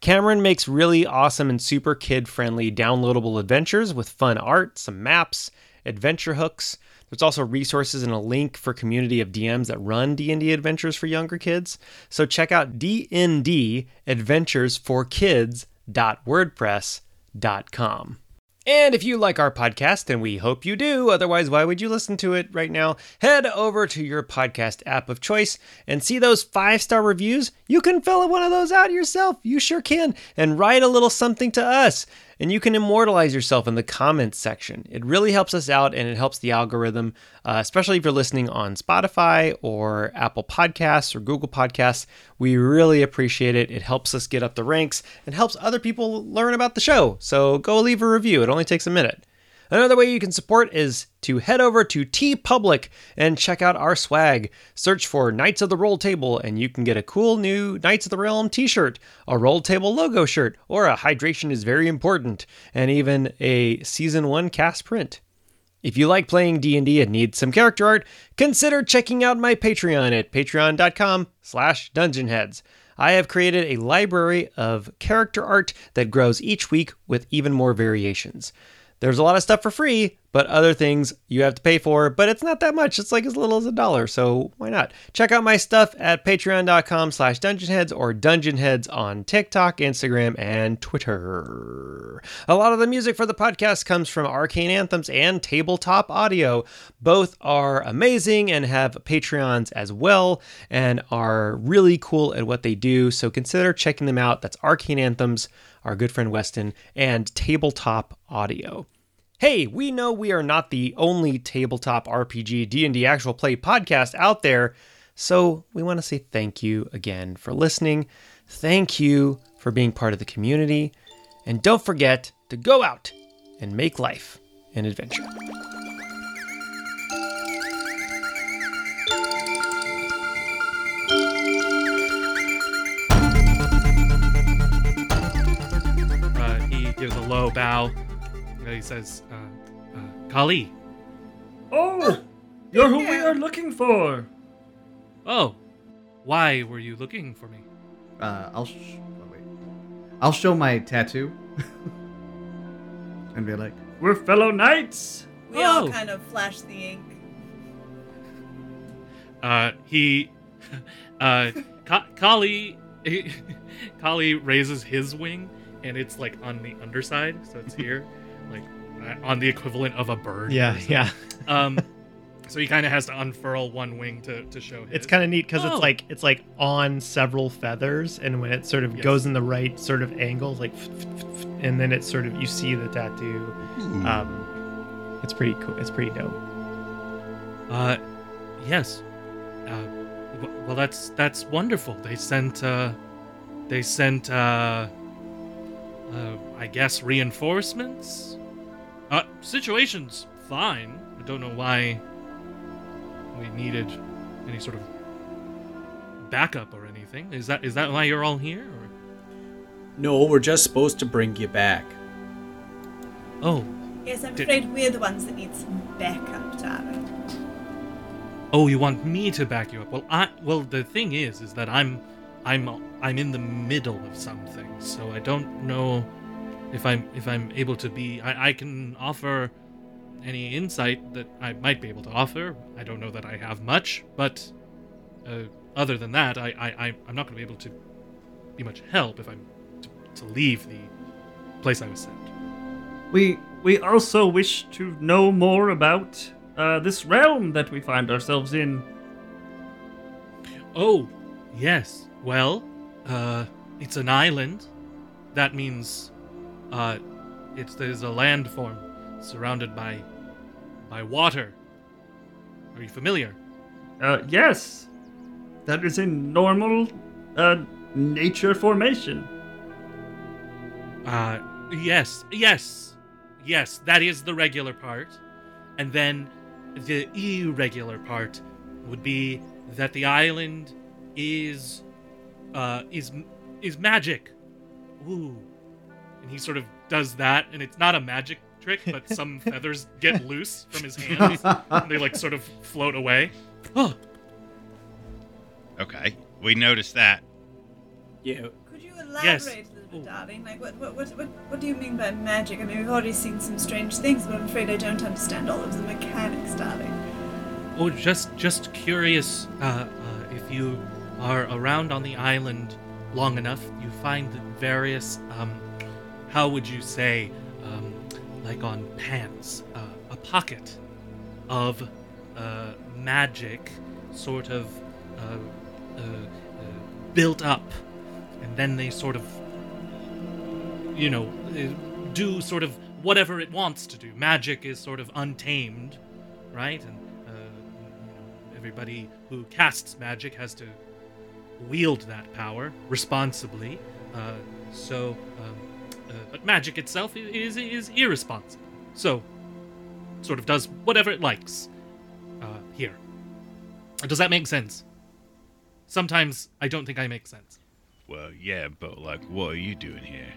Speaker 2: Cameron makes really awesome and super kid friendly downloadable adventures with fun art, some maps, adventure hooks. There's also resources and a link for community of DMs that run D&D adventures for younger kids. So check out DND Adventures for Kids.wordpress.com. And if you like our podcast, and we hope you do, otherwise, why would you listen to it right now? Head over to your podcast app of choice and see those five star reviews. You can fill one of those out yourself. You sure can. And write a little something to us. And you can immortalize yourself in the comments section. It really helps us out and it helps the algorithm, uh, especially if you're listening on Spotify or Apple Podcasts or Google Podcasts. We really appreciate it. It helps us get up the ranks and helps other people learn about the show. So go leave a review. It only takes a minute. Another way you can support is to head over to TeePublic and check out our swag. Search for Knights of the Roll Table and you can get a cool new Knights of the Realm t-shirt, a Roll Table logo shirt, or a Hydration is very important, and even a season 1 cast print. If you like playing D&D and need some character art, consider checking out my Patreon at patreon.com slash dungeonheads. I have created a library of character art that grows each week with even more variations. There's a lot of stuff for free, but other things you have to pay for, but it's not that much. It's like as little as a dollar, so why not? Check out my stuff at patreon.com slash dungeonheads or dungeonheads on TikTok, Instagram, and Twitter. A lot of the music for the podcast comes from Arcane Anthems and Tabletop Audio. Both are amazing and have Patreons as well and are really cool at what they do, so consider checking them out. That's Arcane Anthems, our good friend Weston, and Tabletop Audio.
Speaker 9: Hey, we know we are not the only tabletop RPG D&D actual play podcast out there, so we want to say thank you again for listening. Thank you for being part of the community, and don't forget to go out and make life an adventure.
Speaker 8: Uh, he gives a low bow. Uh, he says, Kali.
Speaker 7: Oh, you're who we are looking for.
Speaker 8: Oh, why were you looking for me?
Speaker 5: Uh, I'll sh- oh, wait. I'll show my tattoo and be like,
Speaker 7: We're fellow knights.
Speaker 3: We all
Speaker 8: Oh.
Speaker 3: kind of flash the ink.
Speaker 8: Uh, he, uh, Ka- Kali, Kali raises his wing, and it's like on the underside, so it's here, like on the equivalent of a bird.
Speaker 2: Yeah, yeah.
Speaker 8: Um, so he kind of has to unfurl one wing to to show. His.
Speaker 2: It's kind of neat because
Speaker 8: Oh.
Speaker 2: it's like it's like on several feathers, and when it sort of
Speaker 8: Yes.
Speaker 2: goes in the right sort of angle, like, and then it sort of you see the tattoo. Um, it's pretty cool. It's pretty dope.
Speaker 8: Uh, yes. Uh, w- well, that's that's wonderful. They sent uh, they sent uh, uh, I guess reinforcements. Uh, situation's fine. I don't know why we needed any sort of backup or anything. Is that is that why you're all here? Or?
Speaker 6: No, we're just supposed to bring you back.
Speaker 8: Oh,
Speaker 3: Yes, I'm
Speaker 8: Did-
Speaker 3: afraid we're the ones that need some backup, darling.
Speaker 8: Oh, you want me to back you up? Well, I well the thing is is that I'm I'm I'm in the middle of something, so I don't know if I'm if I'm able to be I, I can offer any insight that I might be able to offer. I don't know that I have much, but uh, other than that, I, I I- I'm not going to be able to be much help if I'm to, to leave the place I was sent.
Speaker 7: We we also wish to know more about uh, this realm that we find ourselves in.
Speaker 8: Oh, yes. Well, uh, it's an island. That means, uh, it's there's a landform surrounded by, by water. Are you familiar?
Speaker 7: Uh, yes, that is a normal uh, nature formation.
Speaker 8: Uh, yes, yes, yes. That is the regular part, and then the irregular part would be that the island is, uh, is is magic. Ooh, and he sort of does that, and it's not a magic trick, but some feathers get loose from his hands, and they like sort of float away. Oh,
Speaker 4: Okay, we noticed that.
Speaker 6: Yeah,
Speaker 3: Could you elaborate
Speaker 8: Yes.
Speaker 3: a little bit, darling? Like, what, what, what, what, what do you mean by magic? I mean, we've already seen some strange things, but I'm afraid I don't understand all of the mechanics, darling.
Speaker 8: Oh, just just curious. Uh, uh, if you are around on the island long enough, you find that various. Um, how would you say, um, like on pants, uh, a pocket of uh, magic, sort of uh, uh, uh, built up, and then they sort of, you know, uh, do sort of whatever it wants to do. Magic is sort of untamed, right? And everybody who casts magic has to wield that power responsibly. Uh, so, um, uh, but magic itself is is irresponsible. So, sort of does whatever it likes. Uh, here. Does that make sense? Sometimes I don't think I make sense.
Speaker 4: Well, yeah, but like, what are you doing here?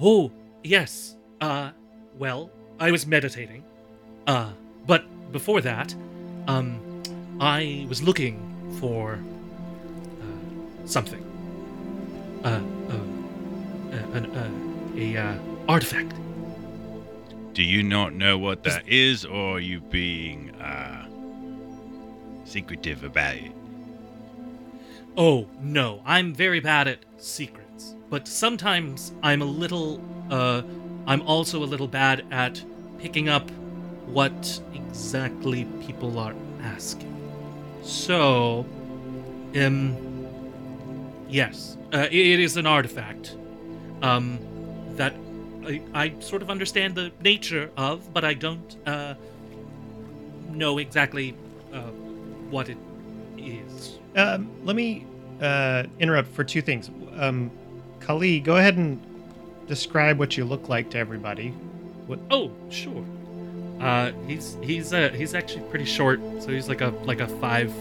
Speaker 8: Oh, yes. Uh, well, I was meditating. Uh, but before that, um, I was looking for uh, something. Uh, uh, an, uh, a uh, artifact.
Speaker 4: Do you not know what that is, or are you being uh secretive about it?
Speaker 8: Oh, no, I'm very bad at secrets. But sometimes I'm a little, uh, I'm also a little bad at picking up what exactly people are asking. So, um, yes, uh, it- it is an artifact, um, that I, I sort of understand the nature of, but I don't uh, know exactly uh, what it is.
Speaker 2: Um, let me uh, interrupt for two things. Um, Kali, go ahead and describe what you look like to everybody. What?
Speaker 8: Oh, sure. Uh, he's he's uh he's actually pretty short, so he's like a like a five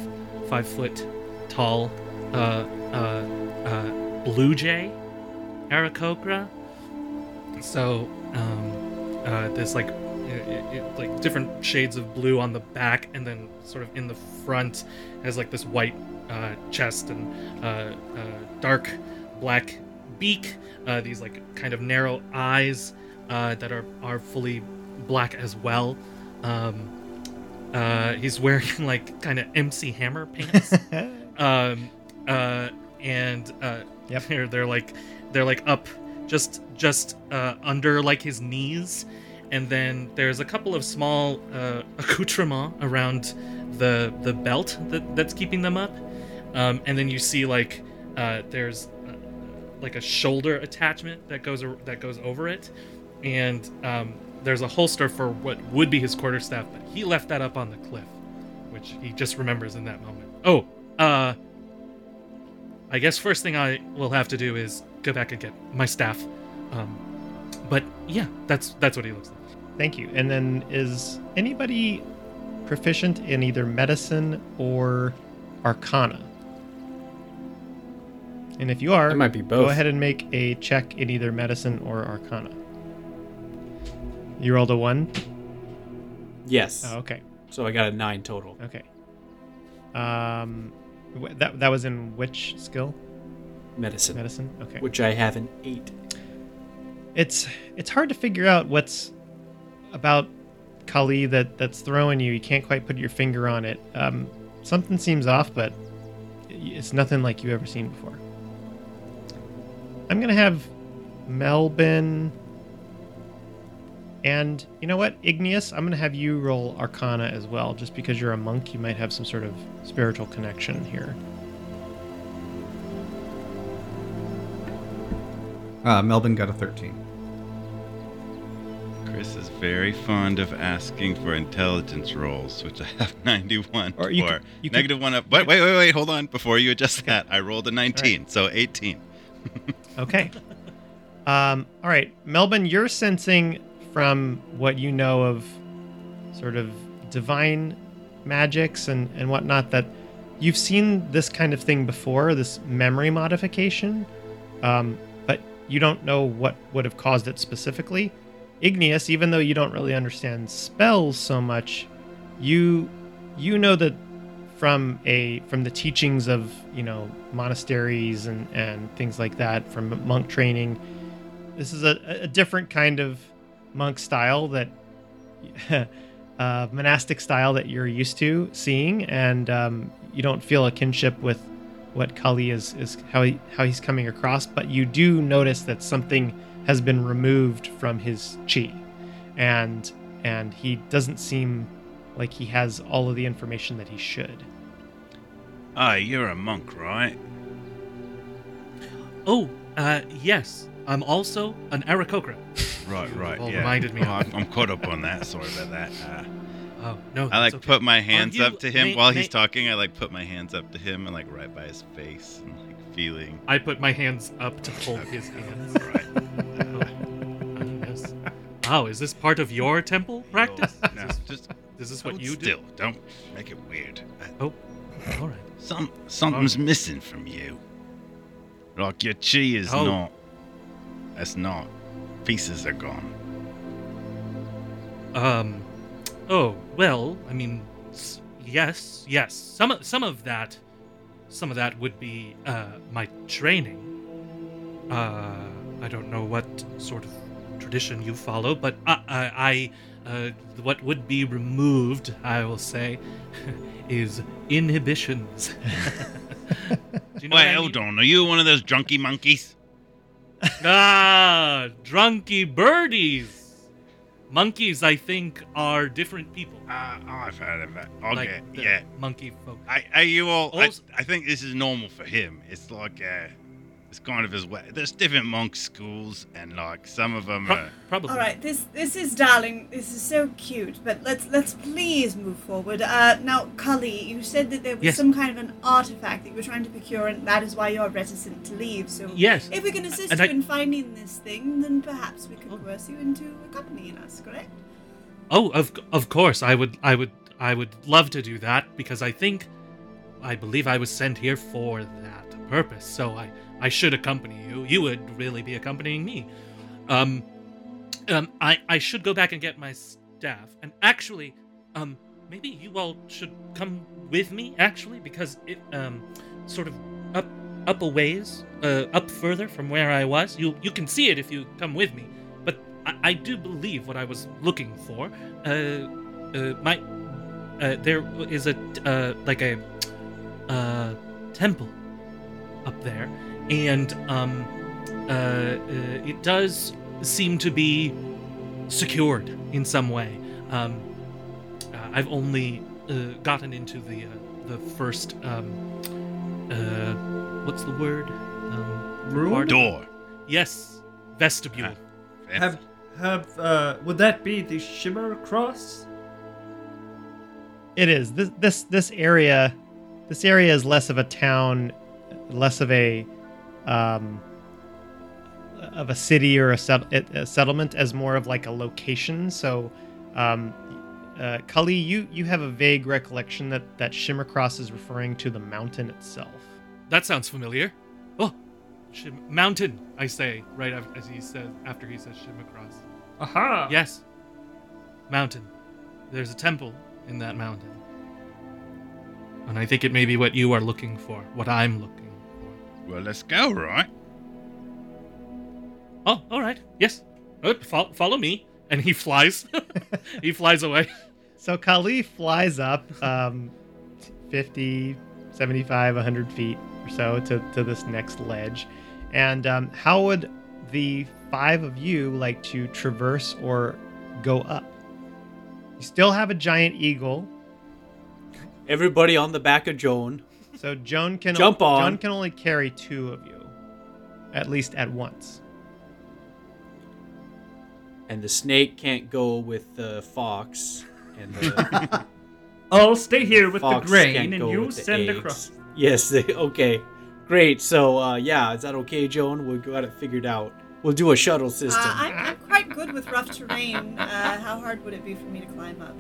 Speaker 8: five foot tall uh uh uh blue jay, Aarakocra. So um uh there's like it, it, like different shades of blue on the back, and then sort of in the front has like this white uh, chest and uh, uh, dark black beak. Uh, these like kind of narrow eyes uh, that are are fully black as well. Um, uh, he's wearing like kind of MC Hammer pants. um, uh, and uh,
Speaker 2: Yep.
Speaker 8: they're they're like they're like up just just uh, under like his knees, and then there's a couple of small uh, accoutrements around the the belt that, that's keeping them up, um, and then you see like uh, there's uh, like a shoulder attachment that goes that goes over it, and um, there's a holster for what would be his quarterstaff, but he left that up on the cliff, which he just remembers in that moment. Oh, uh, I guess first thing I will have to do is go back and get my staff. Um, but yeah, that's that's what he looks like.
Speaker 2: Thank you. And then is anybody proficient in either medicine or arcana? And if you are,
Speaker 6: It might be both.
Speaker 2: Go ahead and make a check in either medicine or arcana. You rolled a one.
Speaker 6: Yes.
Speaker 2: Oh, okay.
Speaker 6: So I got a nine total.
Speaker 2: Okay. Um, that that was in which skill?
Speaker 6: Medicine,
Speaker 2: Medicine. Okay.
Speaker 6: which I have an eight.
Speaker 2: it's it's hard to figure out what's about Kali that that's throwing you. You can't quite put your finger on it. Um, something seems off, but it's nothing like you've ever seen before. I'm gonna have Melbourne and you know what, Igneous. I'm gonna have you roll Arcana as well, just because you're a monk. You might have some sort of spiritual connection here.
Speaker 5: Uh, Melvin got a 13.
Speaker 4: Chris is very fond of asking for intelligence rolls, which I have 91
Speaker 2: Or you
Speaker 4: for.
Speaker 2: could- you could-
Speaker 4: Negative one up. Wait, wait, wait, wait. Hold on. Before you adjust that, I rolled a 19, so 18.
Speaker 2: Okay. Um, all right, Melvin, you're sensing from what you know of sort of divine magics and, and whatnot that you've seen this kind of thing before, this memory modification, um, but you don't know what would have caused it specifically. Igneous, even though you don't really understand spells so much, you you know that from a from the teachings of you know monasteries and and things like that from monk training this is a, a different kind of monk style that uh, monastic style that you're used to seeing and um, you don't feel a kinship with what kali is is how he how he's coming across but you do notice that something has been removed from his chi and and he doesn't seem like he has all of the information that he should
Speaker 4: Ah, you're a monk, right?
Speaker 8: Oh, uh, yes. I'm also an Aarakocra.
Speaker 4: Right, right. yeah.
Speaker 8: reminded me
Speaker 4: Oh,
Speaker 8: of.
Speaker 4: I'm, I'm caught up on that. Sorry about that. Uh,
Speaker 8: Oh no.
Speaker 4: I like
Speaker 8: okay.
Speaker 4: put my hands
Speaker 8: you-
Speaker 4: up to him
Speaker 8: may-
Speaker 4: while
Speaker 8: may-
Speaker 4: he's talking. I like put my hands up to him and like right by his face and like feeling.
Speaker 8: I put my hands up to hold his hands.
Speaker 4: Right.
Speaker 8: Oh, yes. Wow, is this part of your temple practice?
Speaker 4: No, just
Speaker 8: Is this what you do?
Speaker 4: still. Don't make it weird.
Speaker 8: Oh, all right.
Speaker 4: Some something's missing from you. Like your chi is
Speaker 8: Oh.
Speaker 4: not. That's not. Pieces are gone.
Speaker 8: Um. Oh well, I mean, yes, yes. Some of some of that, some of that would be uh, my training. Uh, I don't know what sort of tradition you follow, but I, I, I uh, what would be removed, I will say, is inhibitions. Do you know
Speaker 4: Wait, hold on. Are you one of those drunky monkeys?
Speaker 8: Ah, drunky birdies. Monkeys, I think, are different people.
Speaker 4: Uh, I've heard of that. Okay,
Speaker 8: like the
Speaker 4: yeah.
Speaker 8: monkey folk.
Speaker 4: I, are you all? I, I think this is normal for him. It's like, uh, it's kind of his way. There's different monk schools, and like some of them
Speaker 8: Pro-
Speaker 4: are.
Speaker 8: probably.
Speaker 3: All right, this this is darling. This is so cute, but let's let's please move forward. Uh, now, Cully, you said that there was
Speaker 8: Yes.
Speaker 3: some kind of an artifact that you were trying to procure, and that is why you're reticent to leave. So,
Speaker 8: Yes.
Speaker 3: if we can assist
Speaker 8: And
Speaker 3: you
Speaker 8: I-
Speaker 3: in finding this thing, then perhaps we could
Speaker 8: Oh.
Speaker 3: coerce you into accompanying us. Correct?
Speaker 8: Oh, of of course, I would, I would, I would love to do that because I think, I believe I was sent here for that purpose. So I, I should accompany you. You would really be accompanying me. Um, um, I, I should go back and get my staff. And actually, um, maybe you all should come with me. Actually, because it, um, sort of up, up a ways, uh, up further from where I was. You, you can see it if you come with me. But I, I do believe what I was looking for. Uh, uh, my, uh, there is a uh, like a uh, temple up there, and um, uh, uh, it does seem to be secured in some way. Um, uh, I've only uh, gotten into the uh, the first um, uh, what's the word? Um,
Speaker 7: Room?
Speaker 8: part
Speaker 4: Door.
Speaker 8: Yes, vestibule.
Speaker 4: Fancy.
Speaker 7: Have have uh would that be the Shimmer Cross?
Speaker 2: It is this this this area. This area is less of a town, less of a um, of a city or a, set, a settlement, as more of like a location. So, um, uh, Kali, you you have a vague recollection that that Shimmercross is referring to the mountain itself.
Speaker 8: That sounds familiar. Oh, Shim- mountain! I say right af- as he says after he says Shimmercross.
Speaker 7: Aha!
Speaker 8: Yes, mountain. There's a temple in that mountain, and I think it may be what you are looking for. What I'm looking for.
Speaker 4: Well, let's go, right?
Speaker 8: Oh, all right. Yes. Good. Fo- follow me. And he flies. he flies away.
Speaker 2: So Kali flies up um, 50, 75, 100 feet or so to, to this next ledge. And um, how would the five of you like to traverse or go up? You still have a giant eagle.
Speaker 6: Everybody on the back of Joan.
Speaker 2: So Joan can
Speaker 6: Jump on.
Speaker 2: Joan can only carry two of you, at least at once.
Speaker 6: And the snake can't go with the fox. And the
Speaker 7: I'll stay here with the grain and you
Speaker 6: with the
Speaker 7: send
Speaker 6: eggs.
Speaker 7: across.
Speaker 6: Yes, they, okay. Great. So, uh, yeah, is that okay, Joan? We'll got it figured out. We'll do a shuttle
Speaker 3: Uh,
Speaker 6: system.
Speaker 3: I'm, I'm quite good with rough terrain. Uh, how hard would it be for me to climb up?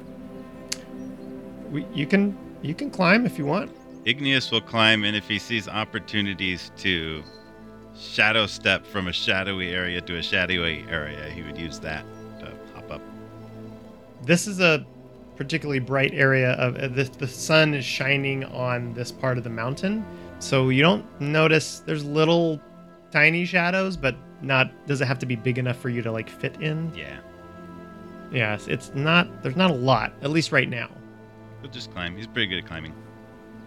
Speaker 2: We, you can you can climb if you want.
Speaker 4: Igneous will climb, and if he sees opportunities to shadow step from a shadowy area to a shadowy area, he would use that to hop up.
Speaker 2: this is a particularly bright area of uh, the, the sun is shining on this part of the mountain so you don't notice there's little tiny shadows but not does it have to be big enough for you to like fit in
Speaker 4: Yeah,
Speaker 2: yes it's not there's not a lot at least right now
Speaker 4: he'll just climb. He's pretty good at climbing.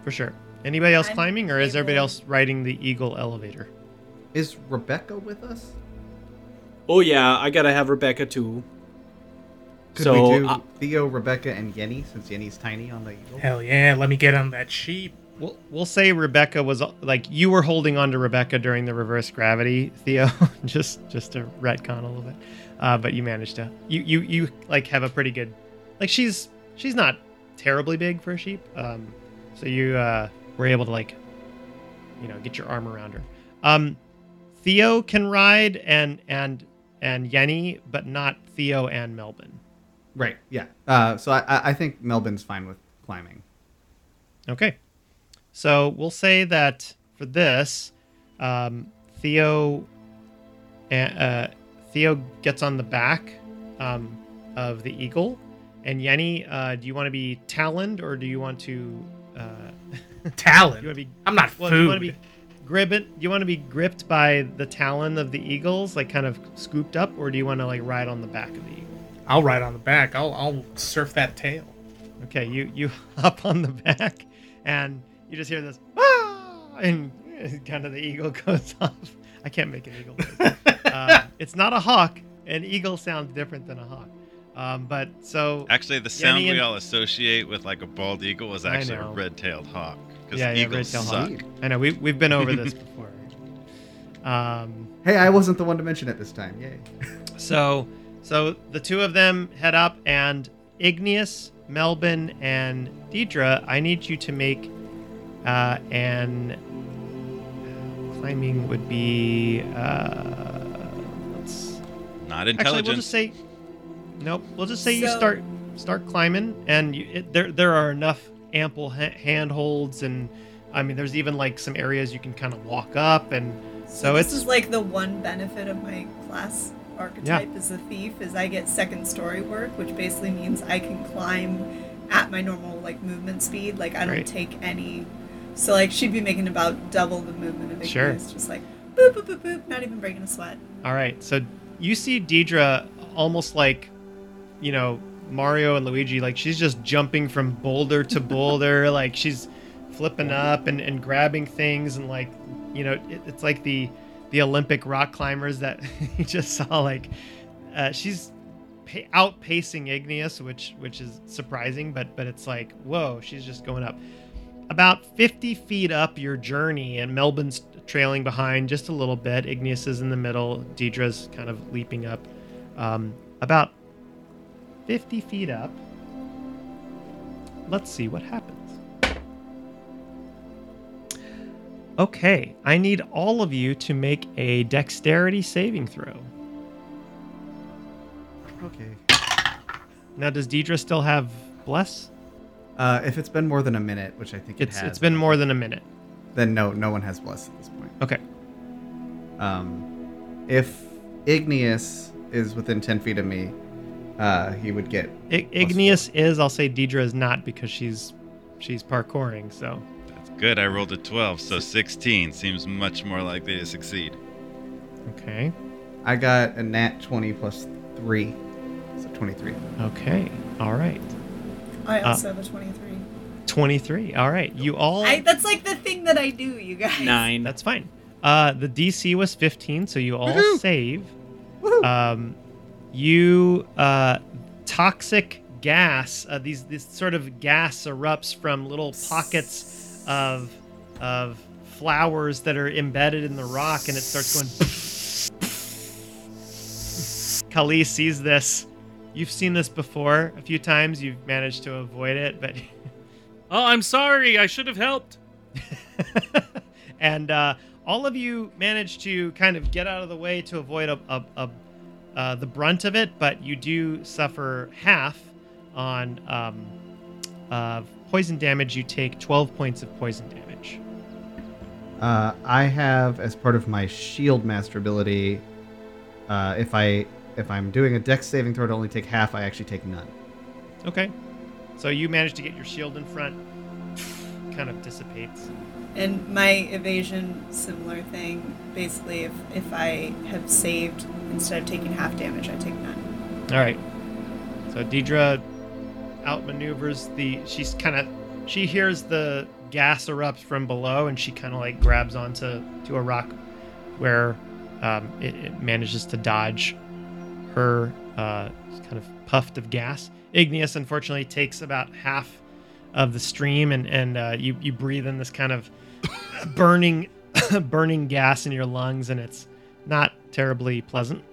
Speaker 2: For sure anybody else
Speaker 3: I'm
Speaker 2: climbing or is everybody else riding the eagle elevator
Speaker 5: Is Rebecca with us?
Speaker 6: oh, yeah, I gotta have Rebecca too.
Speaker 5: Could
Speaker 6: so,
Speaker 5: we do
Speaker 6: uh,
Speaker 5: Theo, Rebecca, and Yenny since Yenny's tiny on the eagle?
Speaker 10: Hell yeah, let me get on that sheep.
Speaker 2: We'll, we'll say Rebecca was like you were holding on to Rebecca during the reverse gravity, Theo. just just to retcon a little bit, uh, but you managed to. You you you like have a pretty good, like she's she's not terribly big for a sheep. Um, so you uh, were able to like, you know, get your arm around her. Um, Theo can ride and and and Yenny, but not Theo and Melbourne.
Speaker 5: Right. Yeah. Uh, so I, I- think Melbourne's fine with climbing.
Speaker 2: Okay. So we'll say that for this, um, Theo, uh, Theo gets on the back um, of the eagle, and Yenny, uh, do you want to be taloned or do you want to?
Speaker 10: Talon.
Speaker 2: you want to be?
Speaker 10: I'm not
Speaker 2: Well, do you want to be gripped? You want to be gripped by the talon of the eagles, like kind of scooped up, or do you want to like ride on the back of the eagle?
Speaker 10: I'll ride on the back. I'll I'll surf that tail.
Speaker 2: Okay, you you hop on the back, and you just hear this, ah! and kind of the eagle goes off. I can't make an eagle. noise. uh, it's not a hawk. An eagle sounds different than a hawk. Um, but so
Speaker 4: Actually, the sound
Speaker 2: Yenny
Speaker 4: we
Speaker 2: and-
Speaker 4: all associate with like a bald eagle
Speaker 2: is
Speaker 4: actually a red-tailed hawk because
Speaker 2: Yeah, yeah,
Speaker 4: eagles
Speaker 2: red-tailed
Speaker 4: suck.
Speaker 2: hawk. I know we we've been over this before. Um,
Speaker 5: Hey, I wasn't the one to mention it this time. Yay.
Speaker 2: so, so the two of them head up, and Igneous, Melbourne, and Deidre, I need you to make uh, an climbing would be. Uh, let's
Speaker 4: Not intelligent.
Speaker 2: actually
Speaker 4: intelligent.
Speaker 2: we'll just say nope. We'll just say you start start climbing, and you, it, there there are enough ample ha- handholds, and I mean there's even like some areas you can kind of walk up, and so,
Speaker 3: this
Speaker 2: it's
Speaker 3: is like the one benefit of my class archetype as a thief is I get second story work, which basically means I can climb at my normal like movement speed. Like I don't
Speaker 2: Right.
Speaker 3: take any. So like she'd be making about double the movement of
Speaker 2: Sure.
Speaker 3: Igneous, just like boop boop boop boop, not even breaking a sweat.
Speaker 2: All right, so you see Deidre almost like, you know, Mario and Luigi, like she's just jumping from boulder to boulder, like she's flipping up and, and grabbing things, and like, you know, it, it's like the the Olympic rock climbers that you just saw. Like, uh, she's pa- outpacing Igneous, which which is surprising, but but it's like, whoa, she's just going up. About 50 feet up your journey, and Melbourne's trailing behind just a little bit. Igneous is in the middle. Deidre's kind of leaping up. Um, about 50 feet up. Let's see what happens. Okay, I need all of you to make a dexterity saving throw.
Speaker 5: Okay.
Speaker 2: Now, does Deidre still have bless?
Speaker 5: Uh, if it's been more than a minute, which I think it
Speaker 2: It's
Speaker 5: has,
Speaker 2: it's been more than a minute.
Speaker 5: then no, no one has bless at this point.
Speaker 2: Okay.
Speaker 5: Um, if Igneous is within ten feet of me, uh, he would get.
Speaker 2: I- Igneous is. I'll say Deidre is not because she's she's parkouring. So
Speaker 4: That's good. I rolled a 12, so 16 seems much more likely to succeed.
Speaker 2: okay.
Speaker 5: I got a nat twenty plus three, so twenty-three.
Speaker 2: okay, all right.
Speaker 3: I
Speaker 2: Uh,
Speaker 3: also have a twenty-three.
Speaker 2: Twenty three. All right, you all.
Speaker 3: I, that's like the thing that I do, you guys.
Speaker 6: Nine.
Speaker 2: That's fine. Uh, the DC was 15, so you all save. Um, you uh, toxic gas. Uh, these this sort of gas erupts from little pockets of of flowers that are embedded in the rock, and it starts going. Kali sees this. You've seen this before a few times. You've managed to avoid it, but
Speaker 8: Oh, I'm sorry. I should have helped.
Speaker 2: and uh, all of you managed to kind of get out of the way to avoid a, a, a, uh, the brunt of it, but you do suffer half on um, uh, poison damage. You take 12 points of poison damage.
Speaker 5: Uh, I have as part of my shield master ability. Uh, if I if I'm doing a dex saving throw to only take half, I actually take none.
Speaker 2: Okay. So you managed to get your shield in front. Kind of dissipates.
Speaker 3: And my evasion, similar thing. Basically, if if I have saved instead of taking half damage, I take none.
Speaker 2: All right. So Deidre outmaneuvers the. She's kind of. She hears the gas erupt from below, and she kind of like grabs onto to a rock, where um, it, it manages to dodge her uh, kind of puffed of gas. Igneous unfortunately takes about half of the stream, and and uh, you you breathe in this kind of burning burning gas in your lungs, and it's not terribly pleasant.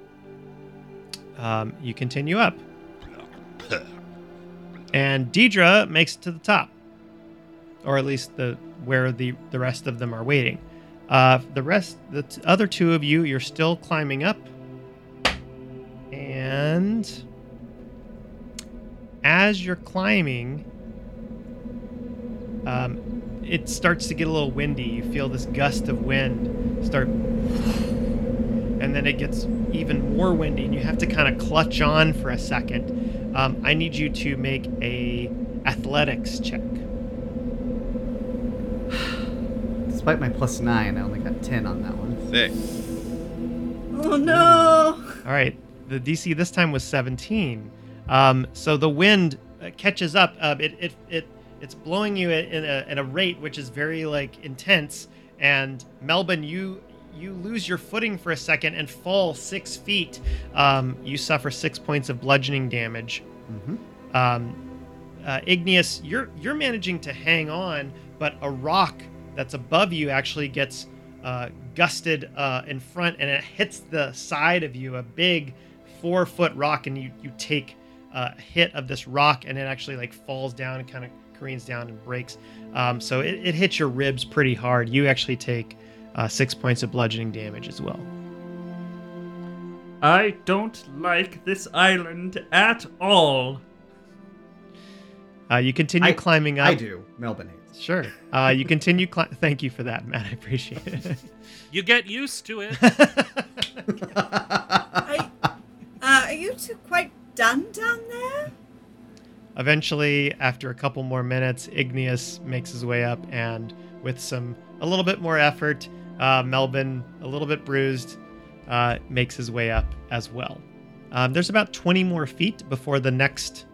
Speaker 2: Um, you continue up. And Deidre makes it to the top. Or at least the where the, the rest of them are waiting. Uh, the rest the t- other two of you, you're still climbing up. And as you're climbing, um, it starts to get a little windy. You feel this gust of wind start and then it gets even more windy and you have to kind of clutch on for a second um, i need you to make a athletics check
Speaker 5: Despite my plus nine, I only got ten on that one.
Speaker 4: Thick.
Speaker 3: Oh no!
Speaker 2: all right the dc this time was 17 um, so the wind uh, catches up uh, it, it, it, it's blowing you at, in a, a rate which is very like intense. And melbourne you you lose your footing for a second and fall six feet. Um, you suffer six points of bludgeoning damage.
Speaker 5: Mm-hmm.
Speaker 2: um, uh, Igneous, you're you're managing to hang on, but a rock that's above you actually gets uh, gusted uh, in front, and it hits the side of you, a big four foot rock, and you you take uh, a hit of this rock, and it actually like falls down and kind of careens down and breaks. Um, so it, it hits your ribs pretty hard. You actually take uh, six points of bludgeoning damage as well.
Speaker 7: I don't like this island at all.
Speaker 2: Uh, you continue
Speaker 5: I-
Speaker 2: climbing up.
Speaker 5: I do. Melvin hates.
Speaker 2: Sure. Uh, you continue. Cli- Thank you for that, Matt. I appreciate it.
Speaker 8: You get used to it.
Speaker 3: I, uh, are you two quite done down there?
Speaker 2: Eventually, after a couple more minutes, Igneous makes his way up, and with some a little bit more effort, uh, Melvin, a little bit bruised, uh, makes his way up as well. Um, there's about 20 more feet before the next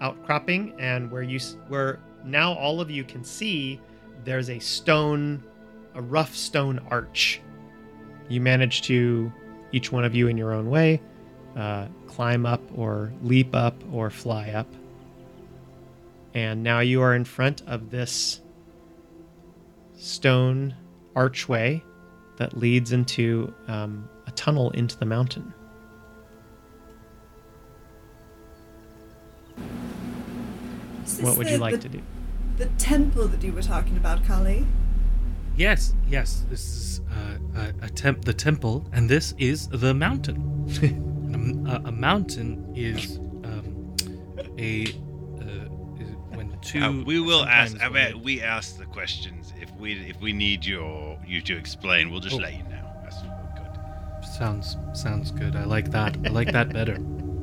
Speaker 2: outcropping, and where you where now all of you can see there's a stone, a rough stone arch. You manage to, each one of you in your own way, uh, climb up or leap up or fly up. And now you are in front of this stone archway that leads into um, a tunnel into the mountain. What would
Speaker 3: the-
Speaker 2: you like
Speaker 3: the,
Speaker 2: to do?
Speaker 3: The temple that you were talking about, Kali.
Speaker 8: yes, yes. This is uh, a, a temp, the temple, and this is the mountain. A, a- a mountain is um, a is when two.
Speaker 4: Uh, we will ask. I
Speaker 8: when
Speaker 4: mean, we ask the questions. If we if we need your you to explain, we'll just
Speaker 8: Oh.
Speaker 4: let you know. That's good.
Speaker 8: sounds sounds good. I like that. I like that better.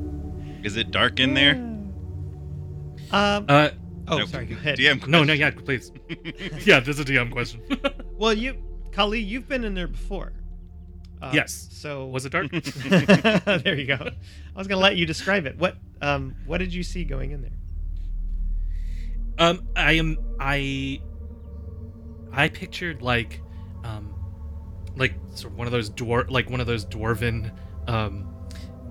Speaker 4: Is it dark in there?
Speaker 2: Um,
Speaker 8: Uh,
Speaker 2: oh,
Speaker 4: No,
Speaker 2: sorry. Go ahead.
Speaker 4: DM
Speaker 8: no, no, yeah, please. yeah, this is a DM question.
Speaker 2: Well, you, Kali, you've been in there before. Uh,
Speaker 8: Yes.
Speaker 2: So
Speaker 8: Was it dark?
Speaker 2: there you go. I was gonna let you describe it. What um what did you see going in there?
Speaker 8: Um, I am I. I pictured like, um, like sort of one of those dwar like one of those dwarven, um,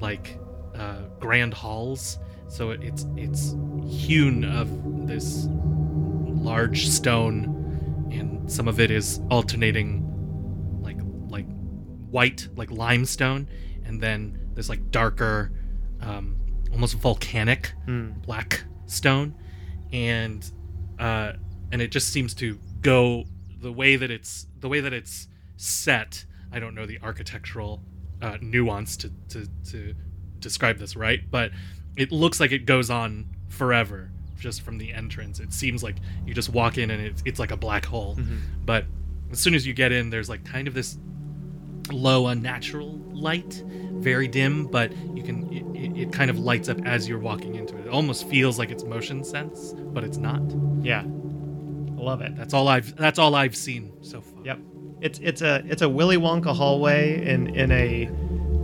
Speaker 8: like, uh, grand halls. So it, it's it's hewn of this large stone, and some of it is alternating, like like white like limestone, and then there's like darker, um, almost volcanic
Speaker 2: Hmm.
Speaker 8: black stone and uh and it just seems to go the way that it's the way that it's set. I don't know the architectural uh, nuance to, to to describe this right? But it looks like it goes on forever just from the entrance. It seems like you just walk in and it's, it's like a black hole. But as soon as you get in there's like kind of this low unnatural light very dim but you can it, it, it kind of lights up as you're walking into it it almost feels like it's motion sense but it's not
Speaker 2: Yeah. I love it.
Speaker 8: that's all i've that's all i've seen so far
Speaker 2: Yep. It's it's a it's a Willy Wonka hallway in in a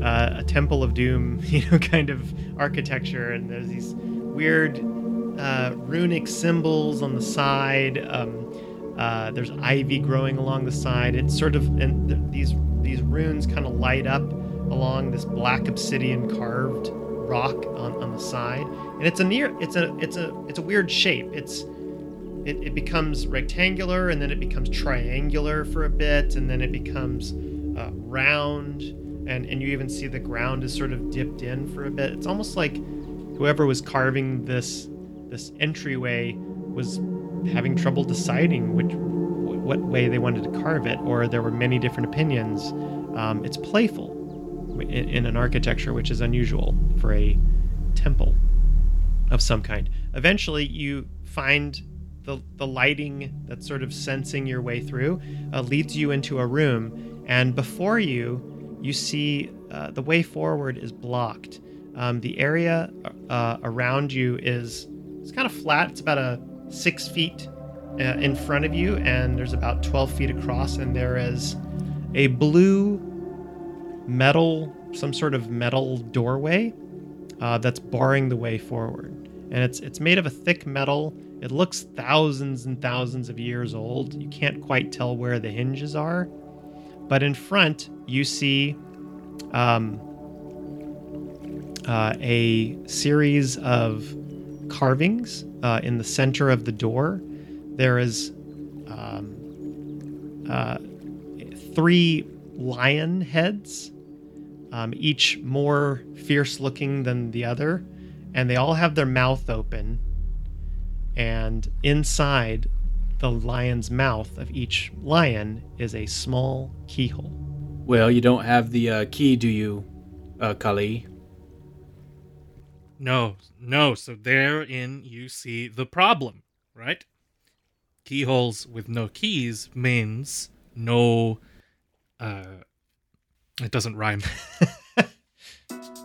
Speaker 2: uh, a Temple of Doom, you know, kind of architecture, and there's these weird uh, runic symbols on the side. Um, uh, there's ivy growing along the side. It's sort of and th- these these runes kind of light up along this black obsidian carved rock on, on the side, and it's a near it's a it's a it's a weird shape. It's it, it becomes rectangular and then it becomes triangular for a bit and then it becomes uh, round and, and you even see the ground is sort of dipped in for a bit it's almost like whoever was carving this this entryway was having trouble deciding which what way they wanted to carve it or there were many different opinions um, it's playful in, in an architecture which is unusual for a temple of some kind. Eventually, you find the, the lighting that's sort of sensing your way through uh, leads you into a room, and before you, you see uh, the way forward is blocked. Um, the area uh, around you is it's kind of flat. It's about a six feet uh, in front of you, and there's about 12 feet across, and there is a blue metal, some sort of metal doorway uh, that's barring the way forward. And it's it's made of a thick metal. It looks thousands and thousands of years old. You can't quite tell where the hinges are, but in front you see um, uh, a series of carvings uh, in the center of the door. There is um, uh, three lion heads, um, each more fierce looking than the other, and they all have their mouth open. And inside the lion's mouth of each lion is a small keyhole.
Speaker 6: Well, you don't have the uh, key, do you, uh, Kali?
Speaker 8: No, no. So therein you see the problem, right? Keyholes with no keys means no. Uh, it doesn't rhyme.